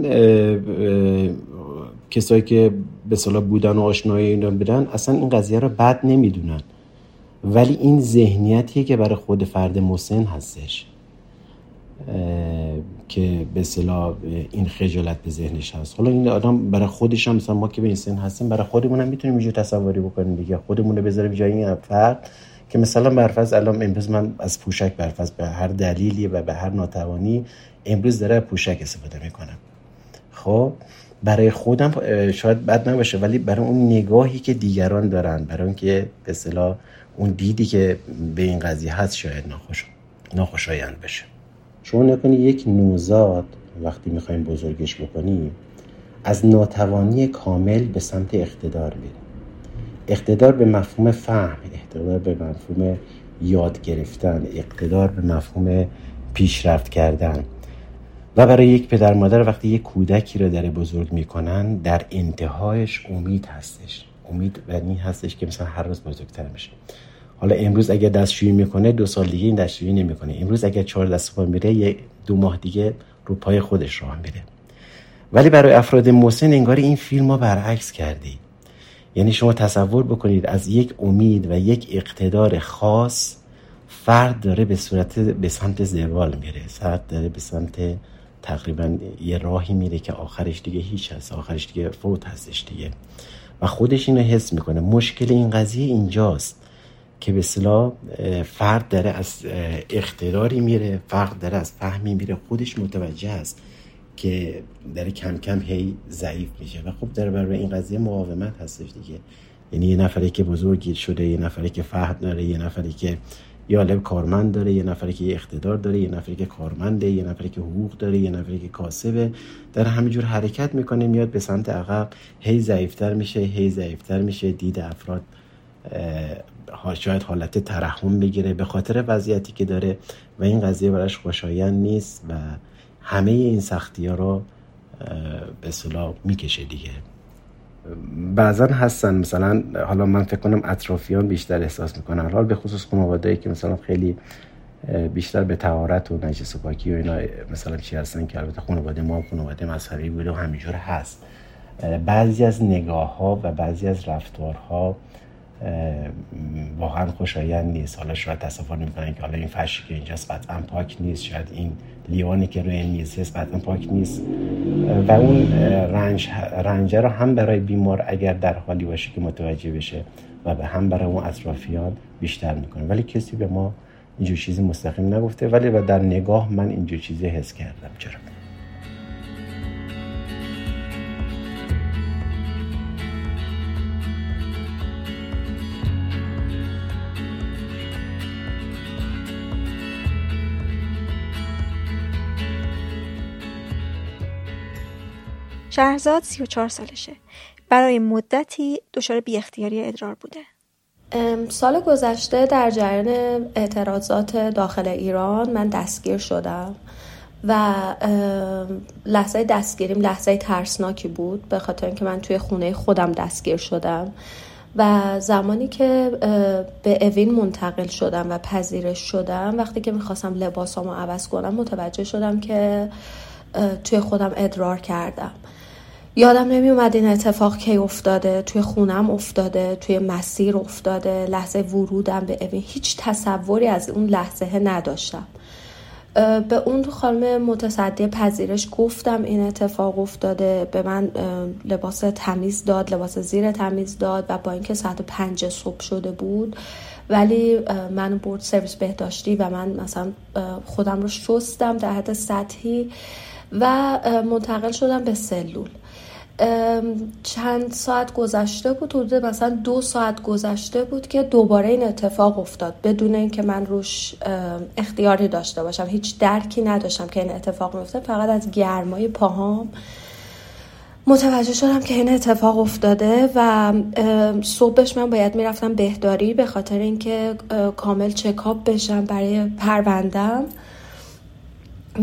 C: کسایی که به صلاح بودن و آشنایی اینا بدن اصلا این قضیه رو بد نمی‌دونن. ولی این ذهنیتیه که برای خود فرد مسن هستش که به صلاح این خجالت به ذهنش هست. حالا این آدم برای خودش هم مثلا ما که به این سن هستیم برای خودمون هم می‌تونیم اینجور تصوری بکنیم دیگه. خودمون رو بذاریم جای این فرد که مثلا برفض الان امروز من از پوشک برفض به هر دلیلی و به هر ناتوانی امروز داره پوشک استفاده می‌کنم. خب؟ برای خودم شاید بد نباشه ولی برای اون نگاهی که دیگران دارن برای اون که به اصطلاح اون دیدی که به این قضیه هست شاید ناخوش ناخوشایند بشه. شما نکنی یک نوزاد وقتی می‌خوایم بزرگش بکنیم از ناتوانی کامل به سمت اقتدار میره اقتدار به مفهوم فهم اقتدار به مفهوم یاد گرفتن اقتدار به مفهوم پیشرفت کردن. و برای یک پدر مادر وقتی یک کودکی رو داره بزرگ می‌کنن در انتهایش امید هستش. امید و این هستش که مثلا هر روز بزرگتر میشه. حالا امروز اگر دستشویی می‌کنه دو سال دیگه این دستشویی نمی‌کنه. امروز اگر چهار دست پا میره یه دو ماه دیگه رو پای خودش راه میره. ولی برای افراد مسن انگار این فیلم ها برعکس کردی. یعنی شما تصور بکنید از یک امید و یک اقتدار خاص فرد داره به صورت به سمت زوال میره. فرد داره به سمت تقریبا یه راهی میره که آخرش دیگه هیچ هست آخرش دیگه فوت هستش دیگه. و خودش اینو حس می‌کنه. مشکل این قضیه اینجاست که به صلاح فرد داره از اقتداری میره فرد داره از فهمی میره. خودش متوجه است که داره کم کم هی ضعیف میشه و خب در برای این قضیه مقاومت هستش دیگه. یعنی یه نفری که بزرگی شده یه نفری که فهد داره یه نفری که یا لب کارمند داره یه نفری که یه اقتدار داره یه نفری که کارمنده یه نفری که حقوق داره یه نفری که کاسبه. در همینجور حرکت می‌کنه میاد به سمت عقب هی ضعیفتر میشه هی ضعیفتر میشه دید افراد شاید حالت ترحم بگیره به خاطر وضعیتی که داره و این قضیه براش خوشایند نیست و همه این سختی ها رو به صلاح می‌کشه دیگه. بعضا هستن. مثلا حالا من فکر کنم اطرافیان بیشتر احساس می‌کنن. حالا به خصوص خانواده‌ای که مثلا خیلی بیشتر به تهارت و نجس و پاکی و اینا مثلا چی هستن که البته خانواده ما خانواده مذهبی بوده و همینجور هست. بعضی از نگاه ها و بعضی از رفتارها واقعا خوشایند نیست. حالا شاید تصور نمی‌کنن که حالا این فرشی که اینجاست قطعا پاک نیست. شاید این لیوانی که روی میز هست قطعا پاک نیست. و اون رنج رنجه رو هم برای بیمار اگر در حالی باشه که متوجه بشه و به هم برای اون اطرافیان بیشتر می‌کنه. ولی کسی به ما اینجور چیزی مستقیم نگفته. ولی و در نگاه من اینجور چیزی حس کردم. چرا؟
A: شهرزاد 34 سالشه. برای مدتی دچار بی اختیاری ادرار بوده.
D: سال گذشته در جریان اعتراضات داخل ایران من دستگیر شدم و لحظه دستگیریم لحظه ترسناکی بود به خاطر اینکه من توی خونه خودم دستگیر شدم و زمانی که به اوین منتقل شدم و پذیرش شدم وقتی که می‌خواستم لباسامو عوض کنم متوجه شدم که توی خودم ادرار کردم. یادم نمی اومد این اتفاق کی افتاده. توی خونم افتاده توی مسیر افتاده. لحظه ورودم به اوین. هیچ تصوری از اون لحظه نداشتم. به اون خانم متصدی پذیرش گفتم این اتفاق افتاده. به من لباس تمیز داد لباس زیر تمیز داد و با اینکه ساعت پنج صبح شده بود. ولی من برد سرویس بهداشتی و من مثلا خودم رو شستم در حد سطحی و منتقل شدم به سلول. چند ساعت گذشته بود حدود مثلا دو ساعت گذشته بود که دوباره این اتفاق افتاد. بدون اینکه من روش اختیاری داشته باشم هیچ درکی نداشتم که این اتفاق میفته فقط از گرمای پاهام متوجه شدم که این اتفاق افتاده و صبحش من باید می‌رفتم بهداری به خاطر اینکه کامل چکاپ بشم برای پروندم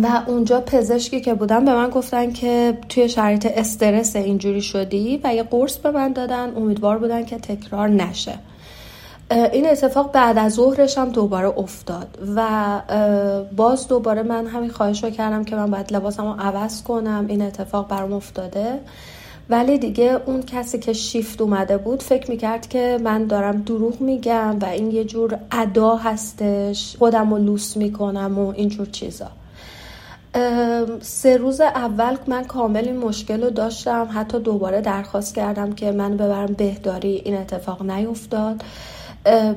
D: و اونجا پزشکی که بودن به من گفتن که توی شرایط استرس اینجوری شدی و یه قرص به من دادن امیدوار بودن که تکرار نشه. این اتفاق بعد از ظهرش هم دوباره افتاد و باز دوباره من همین خواهش رو کردم که من باید لباسم رو عوض کنم این اتفاق برام افتاده. ولی دیگه اون کسی که شیفت اومده بود فکر می‌کرد که من دارم دروغ میگم و این یه جور ادا هستش خودم رو لوس می‌کنم و اینجور چیزا. سه روز اول من کامل این مشکل رو داشتم. حتی دوباره درخواست کردم که من ببرم بهداری. این اتفاق نیفتاد.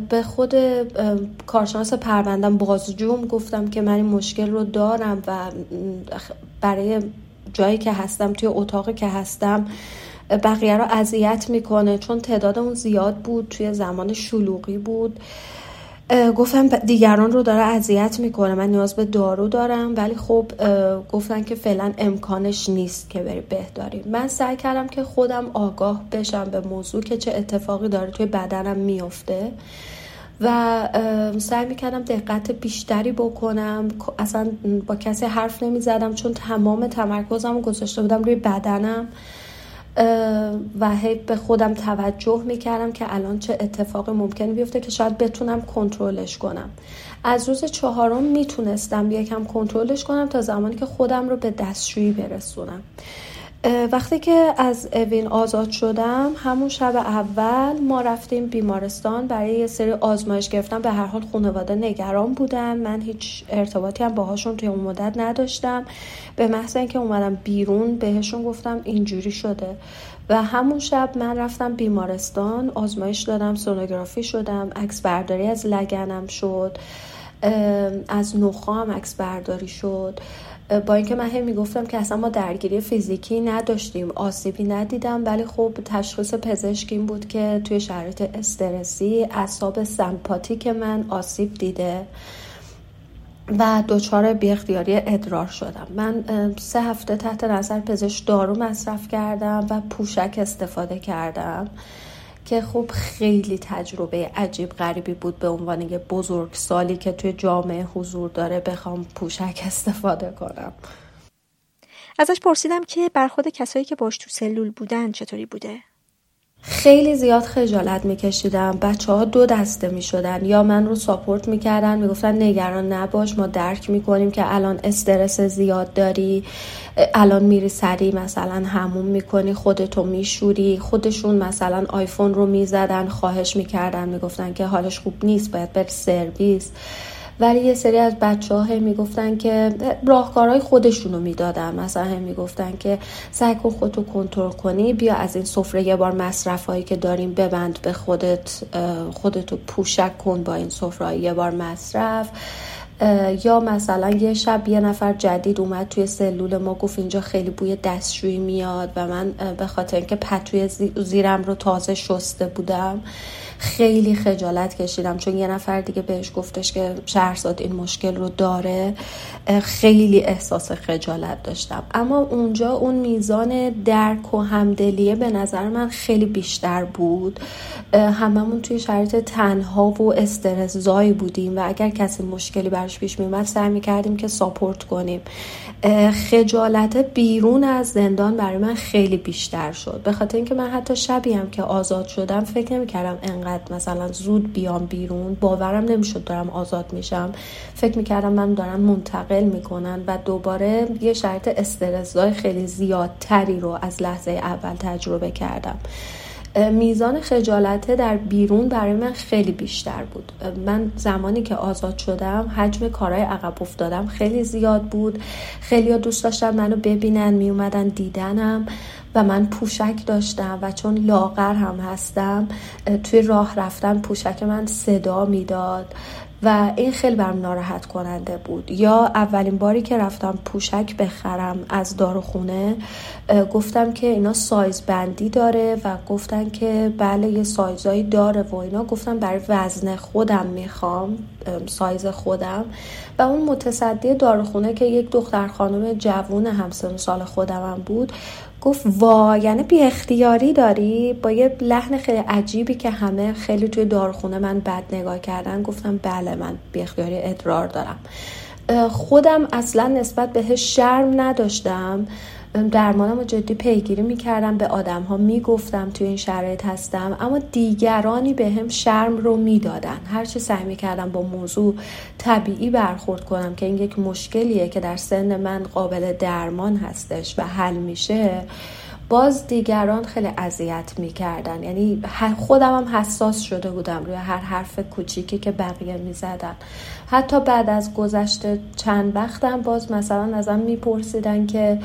D: به خود کارشناس پروندم بازجوم گفتم که من این مشکل رو دارم و برای جایی که هستم توی اتاقی که هستم بقیه رو اذیت می‌کنه. چون تعداد اون زیاد بود توی زمان شلوغی بود. گفتم دیگران رو داره اذیت می‌کنه. من نیاز به دارو دارم ولی خب گفتن که فعلا امکانش نیست که بری بهداری. من سعی کردم که خودم آگاه بشم به موضوع که چه اتفاقی داره توی بدنم میفته و سعی می‌کردم دقت بیشتری بکنم. اصلا با کسی حرف نمی‌زدم چون تمام تمرکزم گذاشته بودم روی بدنم. و هی به خودم توجه می‌کردم که الان چه اتفاقی ممکنه بیفته که شاید بتونم کنترلش کنم. از روز چهارم می‌تونستم یکم کنترلش کنم تا زمانی که خودم رو به دستشویی برسونم. وقتی که از اوین آزاد شدم همون شب اول ما رفتیم بیمارستان. برای یه سری آزمایش گرفتم. به هر حال خانواده نگران بودن. من هیچ ارتباطی هم باهاشون توی اون مدت نداشتم. به محض اینکه اومدم بیرون بهشون گفتم اینجوری شده. و همون شب من رفتم بیمارستان. آزمایش دادم سونوگرافی شدم. عکس برداری از لگنم شد. از نخام عکس برداری شد. با اینکه من هم می‌گفتم که اصلا ما درگیری فیزیکی نداشتیم آسیبی ندیدم ولی خب تشخیص پزشک این بود که توی شرایط استرسی اعصاب سمپاتیک من آسیب دیده و دچار بی اختیاری ادرار شدم. من سه هفته تحت نظر پزشک دارو مصرف کردم و پوشک استفاده کردم. که خب خیلی تجربه عجیب غریبی بود به عنوان یه بزرگ سالی که توی جامعه حضور داره بخوام پوشک استفاده کنم.
A: ازش پرسیدم که برخورد کسایی که باش تو سلول بودن چطوری بوده؟
D: خیلی زیاد خجالت میکشیدم. بچه ها دو دسته می‌شدن. یا من رو ساپورت می‌کردن می‌گفتن نگران نباش ما درک می‌کنیم که الان استرس زیاد داری الان میری سری مثلا همون می‌کنی خودتو میشوری. خودشون مثلا آیفون رو می‌زدن خواهش می‌کردن می‌گفتن که حالش خوب نیست باید بر سرویس. ولی یه سری از بچه ها می‌گفتن که راهکارهای خودشونو می‌دادن. مثلا هم می‌گفتن که سعی کن خودتو کنترل کنی بیا از این سفره یه بار مصرف هایی که داریم ببند به خودت خودتو پوشک کن با این سفره یه بار مصرف. یا مثلا یه شب یه نفر جدید اومد توی سلول ما گفت اینجا خیلی بوی دستشویی میاد و من به خاطر اینکه پتوی زیرم رو تازه شسته بودم. خیلی خجالت کشیدم چون یه نفر دیگه بهش گفتش که شهرزاد این مشکل رو داره. خیلی احساس خجالت داشتم. اما اونجا اون میزان درک و همدلیه به نظر من خیلی بیشتر بود. هممون توی شرایط تنها و استرس بودیم و اگر کسی مشکلی براش پیش میومد سعی می‌کردیم که ساپورت کنیم. خجالت بیرون از زندان برای من خیلی بیشتر شد. به خاطر اینکه من حتی شبی هم که آزاد شدم فکر نمی‌کردم انقدر مثلا زود بیام بیرون. باورم نمی‌شد دارم آزاد میشم. فکر می‌کردم من دارم منتقل می‌کنن و دوباره یه شرط استرسای خیلی زیادتری رو از لحظه اول تجربه کردم. میزان خجالته در بیرون برای من خیلی بیشتر بود. من زمانی که آزاد شدم حجم کارهای عقب افتادم خیلی زیاد بود. خیلی دوست داشتن منو ببینن می اومدن دیدنم و من پوشک داشتم و چون لاغر هم هستم توی راه رفتن پوشک من صدا می‌داد. و این خیلی برم ناراحت کننده بود. یا اولین باری که رفتم پوشک بخرم از داروخونه گفتم که اینا سایز بندی داره و گفتن که بله یه سایزایی داره و اینا. گفتم برای وزن خودم می‌خوام سایز خودم. و اون متصدی داروخونه که یک دختر خانم جوون همسن سال خودم هم بود گفت وا یعنی بی اختیاری داری؟ با یه لحن خیلی عجیبی که همه خیلی توی دارخونه من بد نگاه کردن گفتم بله من بی اختیاری ادرار دارم. خودم اصلا نسبت بهش شرم نداشتم. درمانم رو جدی پیگیری می‌کردم به آدم ها می‌گفتم توی این شرایط هستم اما دیگرانی به هم شرم رو می‌دادن. هرچی سعی می‌کردم با موضوع طبیعی برخورد کنم که این یک مشکلیه که در سن من قابل درمان هستش و حل میشه باز دیگران خیلی اذیت می‌کردن. یعنی خودم هم حساس شده بودم روی هر حرف کوچیکی که بقیه می‌زدن. حتی بعد از گذشته چند وقتم باز مثلا ازم میپرسیدن که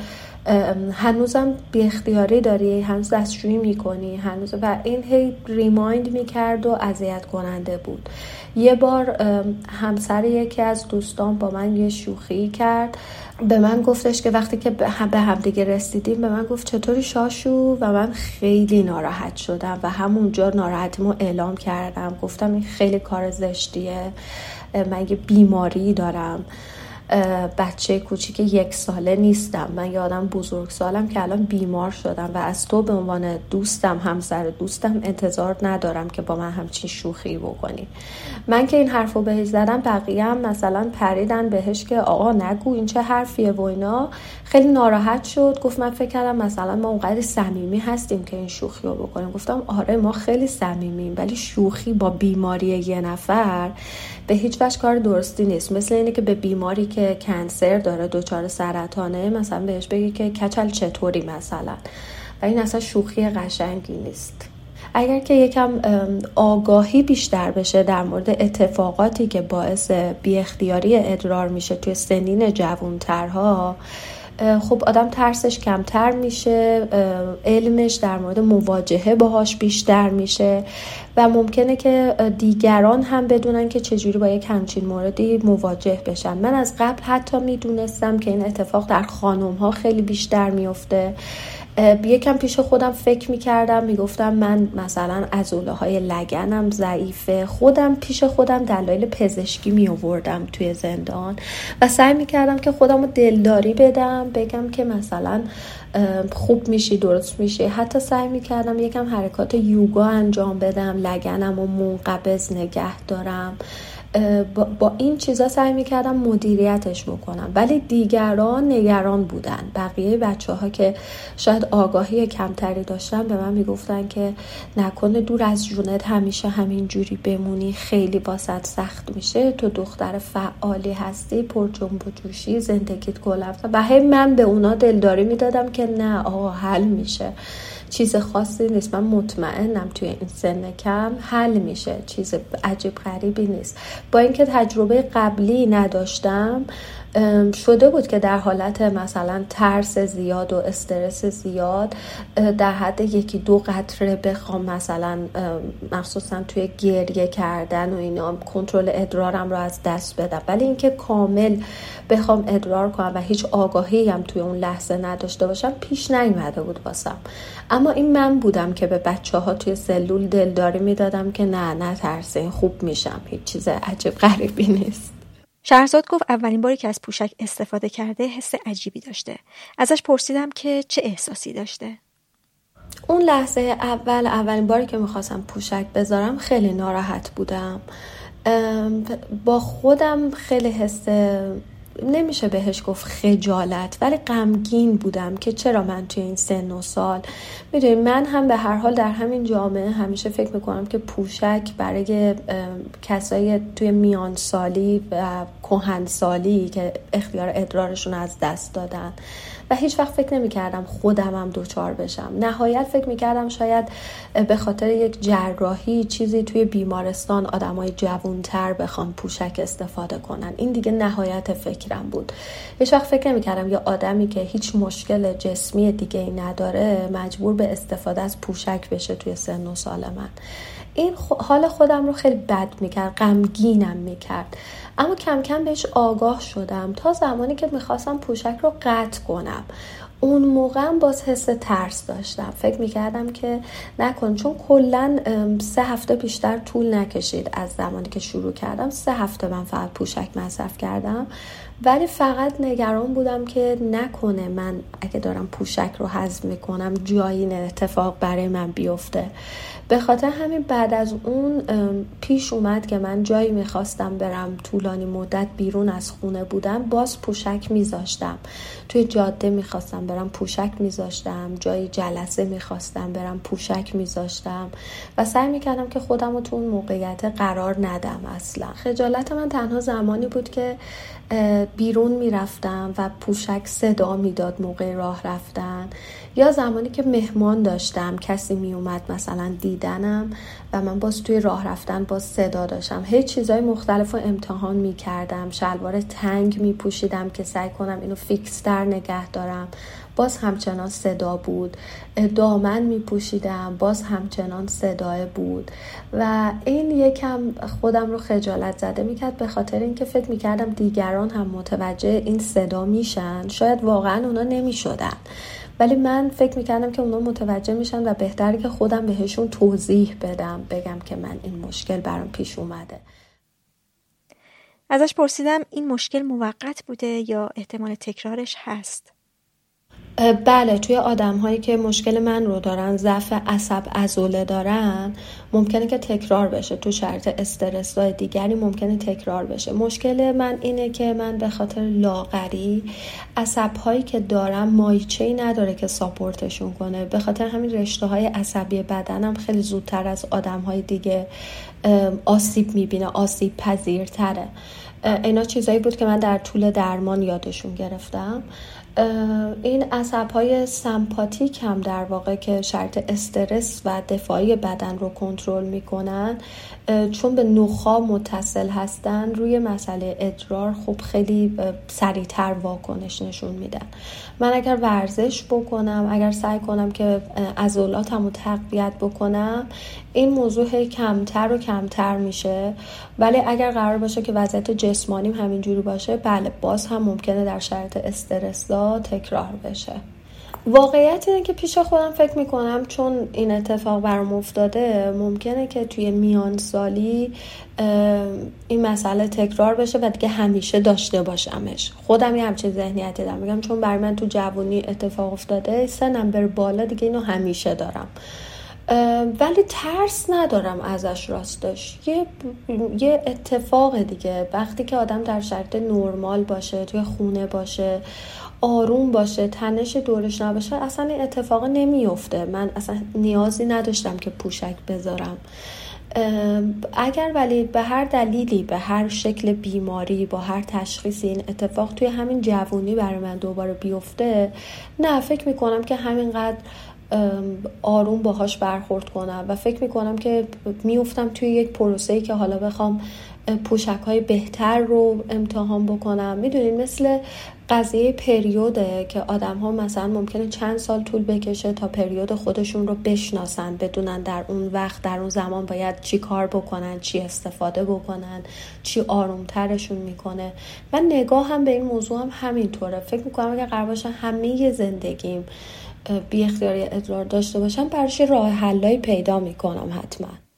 D: هنوزم بی اختیاری داری؟ هنوز دستشویی می‌کنی؟ هنوز و این هی ریمایند می‌کرد و اذیت کننده بود. یه بار همسر یکی از دوستان با من یه شوخی کرد. به من گفتش که وقتی که به هم دیگه رسیدیم به من گفت چطوری شاشو؟ و من خیلی ناراحت شدم و همونجا ناراحتیمو اعلام کردم. گفتم این خیلی کار زشتیه. من یه بیماری دارم. بچه کوچیک یک ساله نیستم. من یادم بزرگ سالم که الان بیمار شدم و از تو به عنوان دوستم همسر دوستم انتظار ندارم که با من همچین شوخی بکنی. من که این حرف رو بهش زدم بقیه هم مثلا پریدن بهش که آقا نگو این چه حرفیه و اینا. خیلی ناراحت شد. گفت من فکر کردم مثلا ما اونقدر صمیمی هستیم که این شوخی رو بکنیم. گفتم آره ما خیلی صمیمیم ولی شوخی با بیماری یه نفر به هیچ وجه کار درستی نیست. مثل اینه که به بیماری که کنسر داره دچار سرطانه مثلا بهش بگی که کچل چطوری مثلا. و این اصلا شوخی قشنگی نیست. اگر که یکم آگاهی بیشتر بشه در مورد اتفاقاتی که باعث بی اختیاری ادرار میشه توی سنین جوانترها خب آدم ترسش کمتر میشه علمش در مورد مواجهه باهاش بیشتر میشه و ممکنه که دیگران هم بدونن که چجوری با یک همچین موردی مواجه بشن. من از قبل حتی می‌دونستم که این اتفاق در خانم ها خیلی بیشتر میفته یکم پیش خودم فکر می‌کردم می‌گفتم من مثلا ازوله های لگنم ضعیفه. خودم پیش خودم دلایل پزشکی می آوردم توی زندان و سعی می‌کردم که خودم رو دلداری بدم بگم که مثلا خوب میشی درست میشی. حتی سعی می‌کردم یکم حرکات یوگا انجام بدم. لگنم و منقبض نگه دارم. با این چیزا سعی می‌کردم مدیریتش بکنم. ولی دیگران نگران بودن. بقیه بچه ها که شاید آگاهی کمتری داشتن به من می‌گفتن که نکنه دور از جونت همیشه همین جوری بمونی خیلی باسد سخت میشه. تو دختر فعالی هستی پر جنب و جوشی زندگیت گل و هی من به اونا دلداری می‌دادم که نه آقا حل میشه. چیز خاصی نیست. من مطمئنم توی این سن کم حل میشه. چیز عجیب غریبی نیست. با اینکه تجربه قبلی نداشتم شده بود که در حالت مثلا ترس زیاد و استرس زیاد در حد یکی دو قطره بخوام مثلا مخصوصا توی گریه کردن و اینا کنترل ادرارم رو از دست بدم. ولی اینکه کامل بخوام ادرار کنم و هیچ آگاهی هم توی اون لحظه نداشته باشم پیش نیومده بود واسم. اما این من بودم که به بچه ها توی سلول دلداری می‌دادم که نه نه ترسه خوب میشم هیچ چیز عجیب غریبی نیست.
A: شهرزاد گفت اولین باری که از پوشک استفاده کرده حس عجیبی داشته. ازش پرسیدم که چه احساسی داشته.
D: اون لحظه اول اولین باری که می‌خواستم پوشک بذارم خیلی ناراحت بودم. با خودم حس نمیشه بهش گفت خجالت ولی غمگین بودم که چرا من توی این سن و سال؟ می‌دونی من هم به هر حال در همین جامعه همیشه فکر می‌کنم که پوشک برای کسایی توی میان سالی و کهن سالی که اختیار ادرارشون از دست دادن. و هیچ وقت فکر نمی کردم خودم هم دوچار بشم. نهایت فکر می کردم شاید به خاطر یک جراحی چیزی توی بیمارستان آدمای جوونتر بخوام پوشک استفاده کنن. این دیگه نهایت فکرم بود. هیچ وقت فکر نمی کردم یه آدمی که هیچ مشکل جسمی دیگه ای نداره مجبور به استفاده از پوشک بشه توی سن و سال من. این حال خودم رو خیلی بد می‌کرد غمگینم می‌کرد. اما کم کم بهش آگاه شدم تا زمانی که می‌خواستم پوشک رو قطع کنم. اون موقع باز حس ترس داشتم. فکر می‌کردم که نکن چون کلا سه هفته بیشتر طول نکشید از زمانی که شروع کردم. سه هفته من فقط پوشک مصرف کردم. ولی فقط نگران بودم که نکنه من اگه دارم پوشک رو هضم می‌کنم جایی این اتفاق برای من بیفته. به خاطر همین بعد از اون پیش اومد که من جایی می‌خواستم برم طولانی مدت بیرون از خونه بودم باز پوشک میذاشتم. توی جاده می‌خواستم برم پوشک میذاشتم. جایی جلسه می‌خواستم برم پوشک میذاشتم. و سعی می‌کردم که خودم رو تو اون موقعیت قرار ندم اصلا. خجالت من تنها زمانی بود که بیرون می‌رفتم و پوشک صدا می‌داد موقع راه رفتن. یا زمانی که مهمان داشتم کسی میومد مثلا دیدنم و من باز توی راه رفتن باز صدا داشتم. هیچ چیزای مختلف رو امتحان می‌کردم شلوار تنگ میپوشیدم که سعی کنم اینو فیکس در نگه دارم. باز همچنان صدا بود. دامن می پوشیدم باز همچنان صدای بود. و این یکم خودم رو خجالت زده می‌کرد به خاطر اینکه فکر می‌کردم دیگران هم متوجه این صدا میشن. شاید واقعا اونا نمی‌شدن. ولی من فکر می‌کردم که اونا متوجه میشن و بهتره که خودم بهشون توضیح بدم بگم که من این مشکل برام پیش اومده.
A: ازش پرسیدم این مشکل موقت بوده یا احتمال تکرارش هست؟
D: بله توی آدم هایی که مشکل من رو دارن ضعف عصب ازوله دارن ممکنه که تکرار بشه. تو شرط استرس های دیگری ممکنه تکرار بشه. مشکل من اینه که من به خاطر لاغری عصب هایی که دارم مایچه ای نداره که ساپورتشون کنه. به خاطر همین رشته های عصبی بدنم خیلی زودتر از آدم های دیگه آسیب می‌بینه آسیب پذیرتره. اینا چیزایی بود که من در طول درمان یادشون گرفتم. این عصب های سمپاتیک هم در واقع که شرط استرس و دفاعی بدن رو کنترل می‌کنن چون به نخا متصل هستن روی مسئله ادرار خب خیلی سریعتر واکنش نشون میدن. من اگر ورزش بکنم اگر سعی کنم که عضلاتم رو تقویت بکنم این موضوع کمتر و کمتر میشه. ولی اگر قرار باشه که وضعیت جسمانیم همینجوری باشه بله باز هم ممکنه در شرط استرس تکرار بشه. واقعیت اینه که پیش خودم فکر می‌کنم چون این اتفاق برام افتاده ممکنه که توی میان سالی این مسئله تکرار بشه و دیگه همیشه داشته باشمش. خودم یه همچین ذهنیتی دارم. میگم چون برای من تو جوانی اتفاق افتاده سنم بر بالا دیگه اینو همیشه دارم. ولی ترس ندارم ازش راستش. یه, یه اتفاق دیگه. وقتی که آدم در شرط نرمال باشه توی خونه باشه آروم باشه تنش دورش نباشه اصلا این اتفاق نمیفته من اصلا نیازی نداشتم که پوشک بذارم. اگر ولی به هر دلیلی به هر شکل بیماری با هر تشخیصی این اتفاق توی همین جوونی برای من دوباره بیفته نه فکر می‌کنم که همینقدر آروم باهاش برخورد کنم و فکر می‌کنم که میفتم توی یک پروسه که حالا بخوام پوشک های بهتر رو امتحان بکنم. می‌دونید مثل قضیه پریوده که آدم ها مثلا ممکنه چند سال طول بکشه تا پریود خودشون رو بشناسن بدونن در اون وقت در اون زمان باید چی کار بکنن چی استفاده بکنن چی آرومترشون می‌کنه. من نگاه هم به این موضوع هم همینطوره. فکر می‌کنم اگر قرار باشه همه زندگیم بی اختیاری ادرار داشته باشم براش راه حلایی پیدا می‌کنم حتما.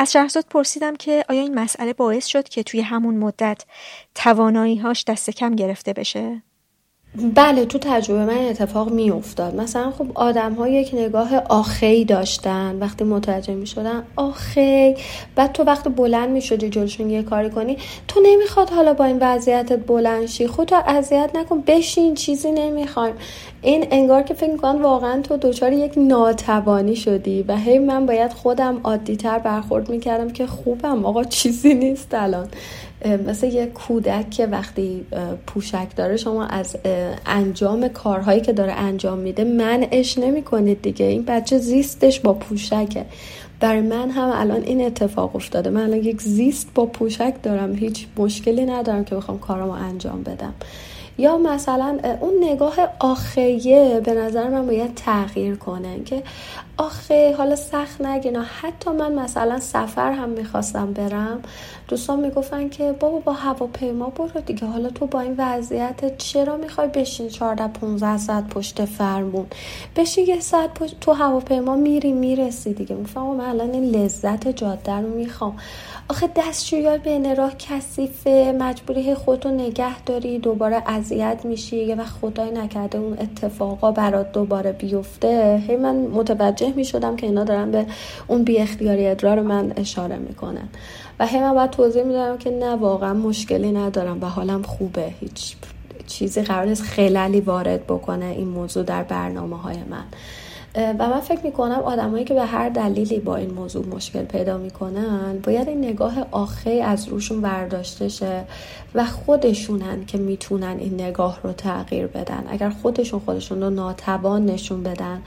A: از شهرزاد پرسیدم که آیا این مسئله باعث شد که توی همون مدت هاش دست کم گرفته بشه؟
D: بله تو تجربه من اتفاق می افتاد مثلا خب آدم ها یک نگاه آخی داشتن. وقتی متوجه می شدن آخی بعد تو وقت بلند می شدی جلوشون یه کاری کنی تو نمی‌خواد حالا با این وضعیتت بلند شی. خودتو اذیت نکن بشین چیزی نمی‌خوایم. این انگار که فکر می‌کنن واقعا تو دچار یک ناتوانی شدی و هی من باید خودم عادی تر برخورد می‌کردم که خوبم آقا چیزی نیست الان. مثل یه کودک که وقتی پوشک داره شما از انجام کارهایی که داره انجام میده منعش نمی کنید دیگه. این بچه زیستش با پوشکه. برای من هم الان این اتفاق افتاده. من الان یک زیست با پوشک دارم. هیچ مشکلی ندارم که بخوام کارمو انجام بدم. یا مثلا اون نگاه آخیه به نظر من باید تغییر کنه. که آخه حالا سخت نگینا حتی من مثلا سفر هم می‌خواستم برم. دوستان می‌گفتن که بابا با هواپیما برو دیگه. حالا تو با این وضعیت چرا می‌خوای بشین 14 15 ساعت پشت فرمون؟ بشین یه ساعت پشت تو هواپیما میری می‌رسی دیگه. می‌فهمم من الان این لذت جاده رو می‌خوام. آخه دستشویی بین راه کثیفه مجبوری خودتو نگه داری دوباره اذیت میشی یه وقت خدای نکرده اون اتفاقا برات دوباره بیفته. هی من متوجه می‌شدم که اینا دارن به اون بی اختیاری ادرار من اشاره می‌کنن. و هی من باید توضیح میدارم که نه واقعا مشکلی ندارم و حالم خوبه. هیچ چیزی قرار نیست خلالی وارد بکنه این موضوع در برنامه های من. و من فکر می‌کنم آدمایی که به هر دلیلی با این موضوع مشکل پیدا می‌کنن باید این نگاه آخه از روشون برداشته شه و خودشونن که می‌تونن این نگاه رو تغییر بدن. اگر خودشون خودشون رو ناتوان نشون بدن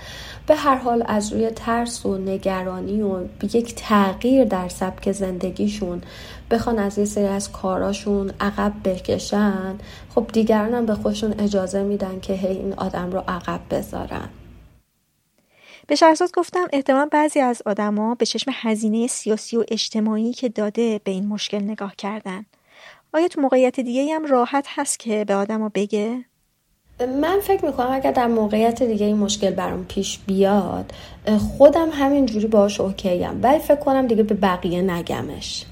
D: به هر حال از روی ترس و نگرانی و یک تغییر در سبک زندگیشون بخوان از یه سری از کاراشون عقب بکشن خب دیگران هم به خودشون اجازه میدن که هی این آدم رو عقب بذارن.
A: به شهرزاد گفتم احتمال بعضی از آدما به چشم هزینه سیاسی و اجتماعی که داده به این مشکل نگاه کردن. آیا تو موقعیت دیگه هم راحت هست که به آدما بگه؟
D: من فکر می‌کنم اگر در موقعیت دیگه این مشکل برام پیش بیاد خودم همینجوری باش اوکیم ولی فکر کنم دیگه به بقیه نگمش.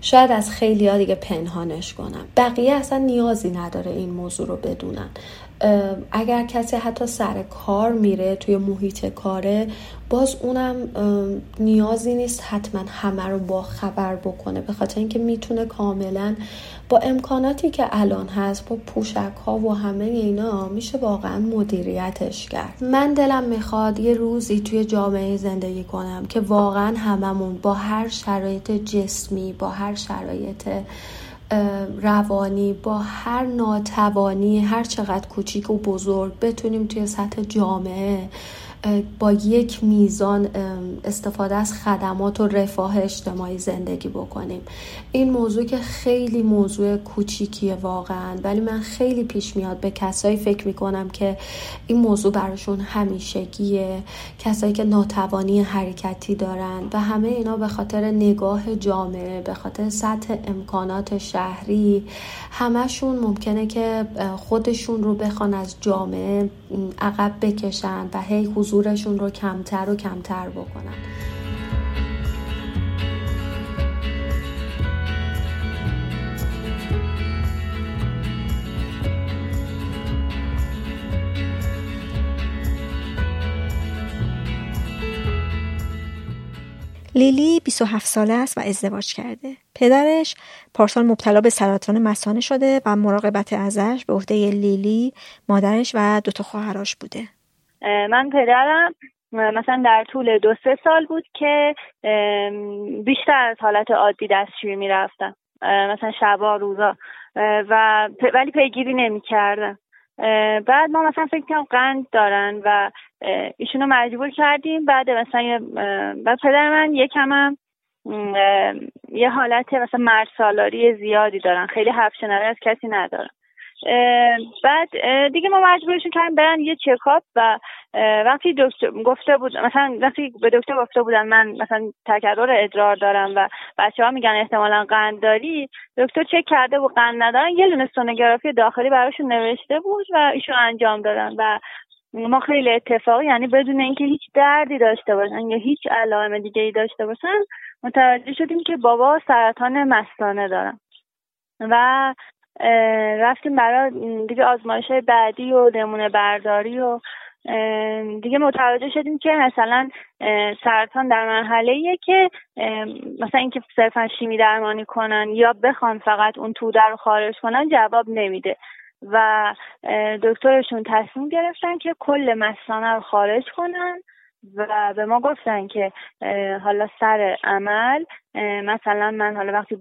D: شاید از خیلی دیگه پنهانش کنم. بقیه اصلا نیازی نداره این موضوع رو بدونن. اگر کسی حتی سر کار میره توی محیط کاره باز اونم نیازی نیست حتما همه رو با خبر بکنه به خاطر اینکه می‌تونه کاملا با امکاناتی که الان هست با پوشک ها و همه اینا میشه واقعا مدیریتش کرد. من دلم می‌خواد یه روزی توی جامعه زندگی کنم که واقعا هممون با هر شرایط جسمی با هر شرایط روانی با هر ناتوانی هر چقدر کوچیک و بزرگ بتونیم توی سطح جامعه با یک میزان استفاده از خدمات و رفاه اجتماعی زندگی بکنیم. این موضوع که خیلی موضوع کوچیکیه واقعا ولی من خیلی پیش میاد به کسایی فکر می‌کنم که این موضوع براشون همیشگیه کسایی که ناتوانی حرکتی دارن و همه اینا به خاطر نگاه جامعه به خاطر سطح امکانات شهری. همشون ممکنه که خودشون رو بخوان از جامعه عقب بکشن و هی حضور حضورشون رو کمتر و کمتر بکنن
A: لیلی 27 ساله است و ازدواج کرده. پدرش پارسال مبتلا به سرطان مثانه شده و مراقبت ازش به عهده لیلی، مادرش و دوتا خواهرش بوده.
B: من پدرم مثلا در طول دو سه سال بود که بیشتر از حالت عادی دستشویی می‌رفتم. مثلا شبا روزا. و ولی پیگیری نمی‌کردم. بعد ما مثلا فکر کنم قند دارن و ایشونو مجبور کردیم. بعد مثلا بعد پدر من یکم هم یه حالت مثلا مرسالاری زیادی دارن. خیلی حرف از کسی ندارن. بعد دیگه ما مجبورشون کردیم برن یه چکاپ و وقتی دکتر گفته بود مثلا وقتی به دکتر گفته بودن من مثلا تکرر ادرار دارم و بچه ها میگن احتمالا قند داری دکتر چک کرده و قند ندارن یه دونه سونوگرافی داخلی براشون نوشته بود و ایشون انجام دادن و ما خیلی اتفاقی یعنی بدون اینکه هیچ دردی داشته باشن یا هیچ علائم دیگه ای داشته باشن متوجه شدیم که بابا سرطان مثانه دارن. و رفتیم برای دیگه آزمایش بعدی و نمونه برداری و دیگه متوجه شدیم که مثلا سرطان در مرحله که مثلا اینکه صرفا شیمی درمانی کنن یا بخوان فقط اون توده رو خارج کنن جواب نمیده. و دکترشون تصمیم گرفتن که کل مثانه رو خارج کنن. و به ما گفتن که حالا سر عمل مثلا من حالا وقتی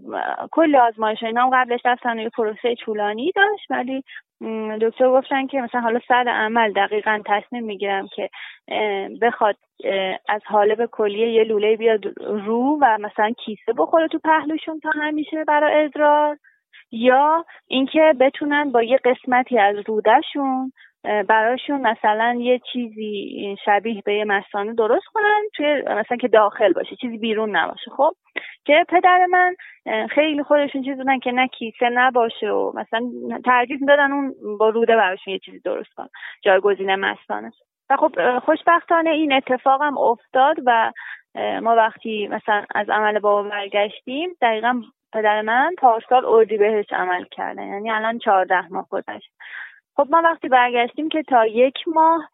B: کل آزمایش اینا قبلش رفتن یه پروسه طولانی داشت ولی دکتر گفتن که مثلا حالا سر عمل دقیقا تصمیم می‌گیرم که بخواد از حالب کلیه یه لوله بیاد رو و مثلا کیسه بخوره تو پهلوشون تا همیشه برای ادرار یا اینکه بتونن با یه قسمتی از رودشون براشون مثلا یه چیزی شبیه به یه مسانه درست کنن توی مثلا که داخل باشه چیزی بیرون نباشه. خب که پدر من خیلی خودشون چیز بودن که نه کیسه نباشه و مثلا ترجیح دادن اون با روده براشون یه چیزی درست کن جایگزین مستانه. و خب خوشبختانه این اتفاق هم افتاد و ما وقتی مثلا از عمل بابا برگشتیم دقیقا پدر من پارسال بهش عمل کرده یعنی الان چهارده ماه گذشت. خب ما وقتی برگشتیم که تا یک ماه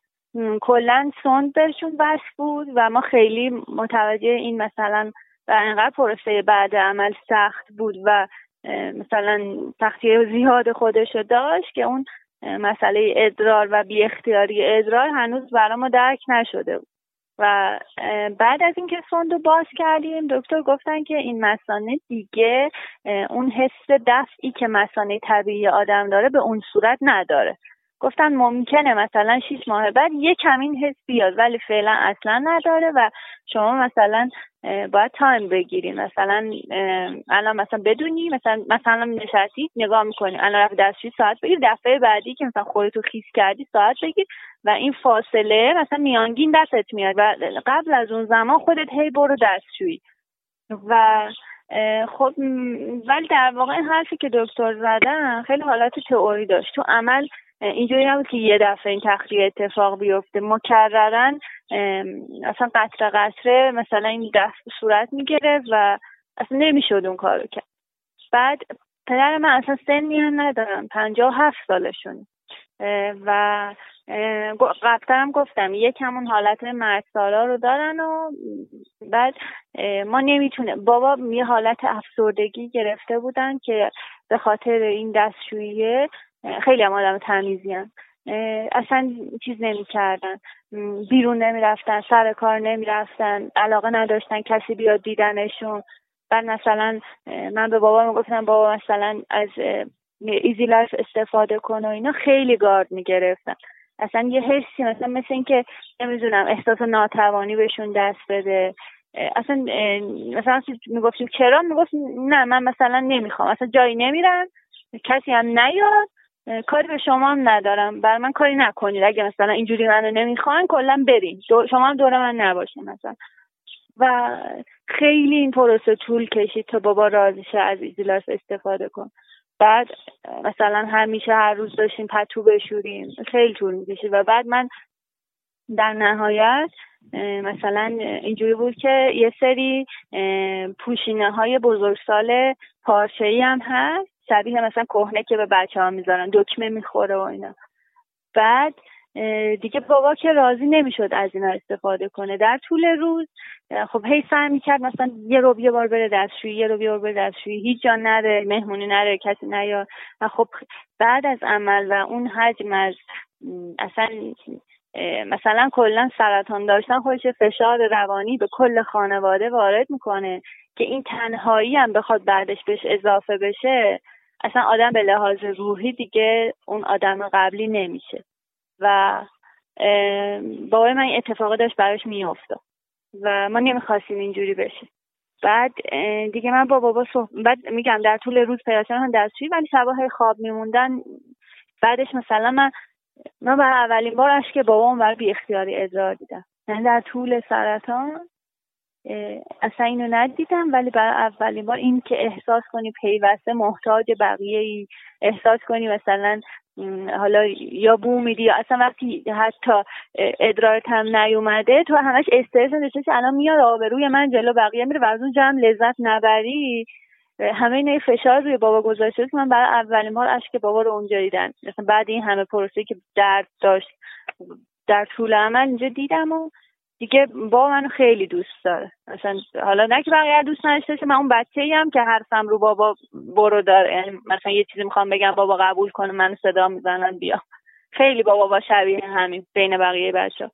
B: کلا سند بهشون بس بود و ما خیلی متوجه این مثلا و انقدر پروسه بعد عمل سخت بود و مثلا سختی زیاد خودشو داشت که اون مسئله ادرار و بی اختیاری ادرار هنوز برای ما درک نشده بود. و بعد از اینکه رو باز کردیم دکتر گفتن که این مسانه دیگه اون حس دفعی که مسانه طبیعی آدم داره به اون صورت نداره. گفتن ممکنه مثلا 6 ماه بعد یه کمین حس بیاد ولی فعلا اصلا نداره و شما مثلا باید تایم بگیری مثلا الان مثلا بدونی مثلا مثلا نشستی نگاه می‌کنی. الان رفت دستشوی ساعت بگیر. دفعه بعدی که مثلا خودتو خیس کردی ساعت بگیر و این فاصله مثلا میانگین دستت میاد و قبل از اون زمان خودت هی برو دستشویی. و خب ولی در واقع این حرفی که دکتر زدن خیلی حالت تئوری داشت. تو عمل اینجوری نبود که یه دفعه این تخلیه اتفاق بیفته. مکررن اصلا قطره قطره مثلا این دست صورت می‌گرفت و اصلا نمی‌شد اون کارو کرد. بعد پدر من اصلا سن میان ندارم پنجاه هفت سالشون. و قبلترم گفتم یکم اون حالت مرسالا رو دارن و بعد ما نمی‌تونه بابا یه حالت افسردگی گرفته بودن که به خاطر این دستشوییه خیلی هم آدم تمیزی هم. اصلا چیز نمی‌کردن. بیرون نمی‌رفتن سر کار نمی‌رفتن علاقه نداشتن کسی بیاد دیدنشون. بعد مثلا من به بابا می‌گفتم بابا مثلا از ایزی لایف استفاده کن و اینا. خیلی گارد می‌گرفتن. اصلا یه حسی مثلا مثل اینکه نمی‌دونم احساس ناتوانی بهشون دست بده. اصلا مثلا می‌گفتیم چرا؟ می‌گفت نه من مثلا نمی‌خوام. اصلا جایی نمیرم کسی هم نیاد. کاری به شما هم ندارم. برا من کاری نکنید. اگه مثلا اینجوری منو نمی‌خواین کلا برین. شما هم دور من نباشین مثلا. و خیلی این پروسه طول کشید تا بابا راضی شه از ایزی لایف استفاده کن. بعد مثلا همیشه هر روز داشتیم پتو بشوریم. خیلی طول می‌کشید. و بعد من در نهایت مثلا اینجوری بود که یه سری پوشینه های بزرگسال پارچه ای هم هست. شبیه مثلا کهنه که به بچه ها می‌ذارن دکمه می‌خوره و اینا. بعد دیگه بابا که راضی نمی‌شد از اینا استفاده کنه. در طول روز خب هی سعی می‌کرد مثلا یه رو یه بار بره دستشویی یه رو یه بار بره دستشویی. هیچ جا نره مهمونی نره کسی نیاد. و خب بعد از عمل و اون حجم از اصلا مثلا کلا سرطان داشتن خودش فشار روانی به کل خانواده وارد می‌کنه که این تنهایی هم بخواد بعدش بهش اضافه بشه. اصلا آدم به لحاظ روحی دیگه اون آدم قبلی نمیشه. و بابای من اتفاق داشت براش میافتاد. و ما نمی‌خواستیم اینجوری بشه. بعد دیگه من با بابا صحب... بعد میگم در طول روز پیداشن هم دستشویی ولی شباهای خواب میموندن. بعدش مثلا من من برای اولین بار که بابا برای بی اختیاری ادرار دیدم. یعنی در طول سرطان اصلا اینو ندیدم ولی برای اولین بار این که احساس کنی پیوسته محتاج بقیه ای احساس کنی مثلا حالا یا بو میدی یا اصلا وقتی حتی ادرارت هم نیومده تو همش استرس که الان میاد آبروی من جلو بقیه میره و از اون جمع لذت نبری. همه این فشار روی بابا گذاشته که من برای اولین بار اشک بابا رو اونجا دیدم. مثلا بعد این همه پروسه که درد داشت در طول عمل اینجا دیدم و دیگه با منو خیلی دوست داره. مثلا حالا نه که بقیه دوست نداشته من اون بچه هم که حرفم رو بابا برو داره. یعنی مثلا یه چیزی می‌خوام بگم بابا قبول کنه من صدا می‌زنن بیا. خیلی بابا با شبیه همین بین بقیه بچه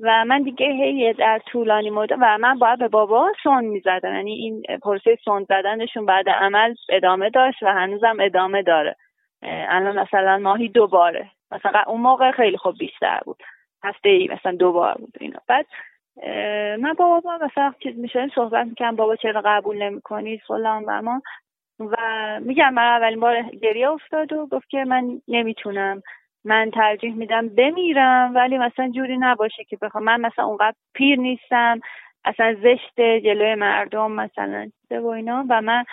B: و من دیگه هی در طولانی مدت و من باید به بابا سون می‌زدم. یعنی این پروسه سون زدنشون بعد عمل ادامه داشت و هنوزم ادامه داره. الان مثلا ماهی دوباره. مثلا اون موقع خیلی خوب بیشتر بود. هفته ای مثلا دو بار بود اینا. بعد من بابا با مثلا چیز میشه صحبت می‌کنم بابا چرا قبول نمی‌کنید فلان و ما. و میگم من اولین بار گریه افتاد و گفت که من نمی‌تونم. من ترجیح میدم بمیرم ولی مثلا جوری نباشه که بخوام. من مثلا اونقدر پیر نیستم. اصلا زشت جلوی مردم مثلا و اینا. و من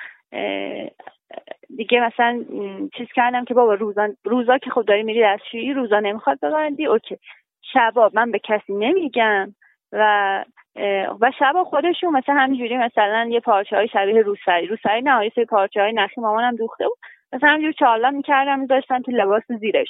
B: دیگه مثلا چیز کردم که بابا روزا روزا که خود داری میری دستشویی روزا نمی‌خواد ببندی. اوکی. شبا من به کسی نمیگم. و و شبا خودشون مثلا همینجوری مثلا یه پارچه های شبیه روسری روسری نه یه سری پارچه های نخی مامانم دوخته بود. مثلا همینجور چالا می‌کردم میذاشتن تو لباس زیرش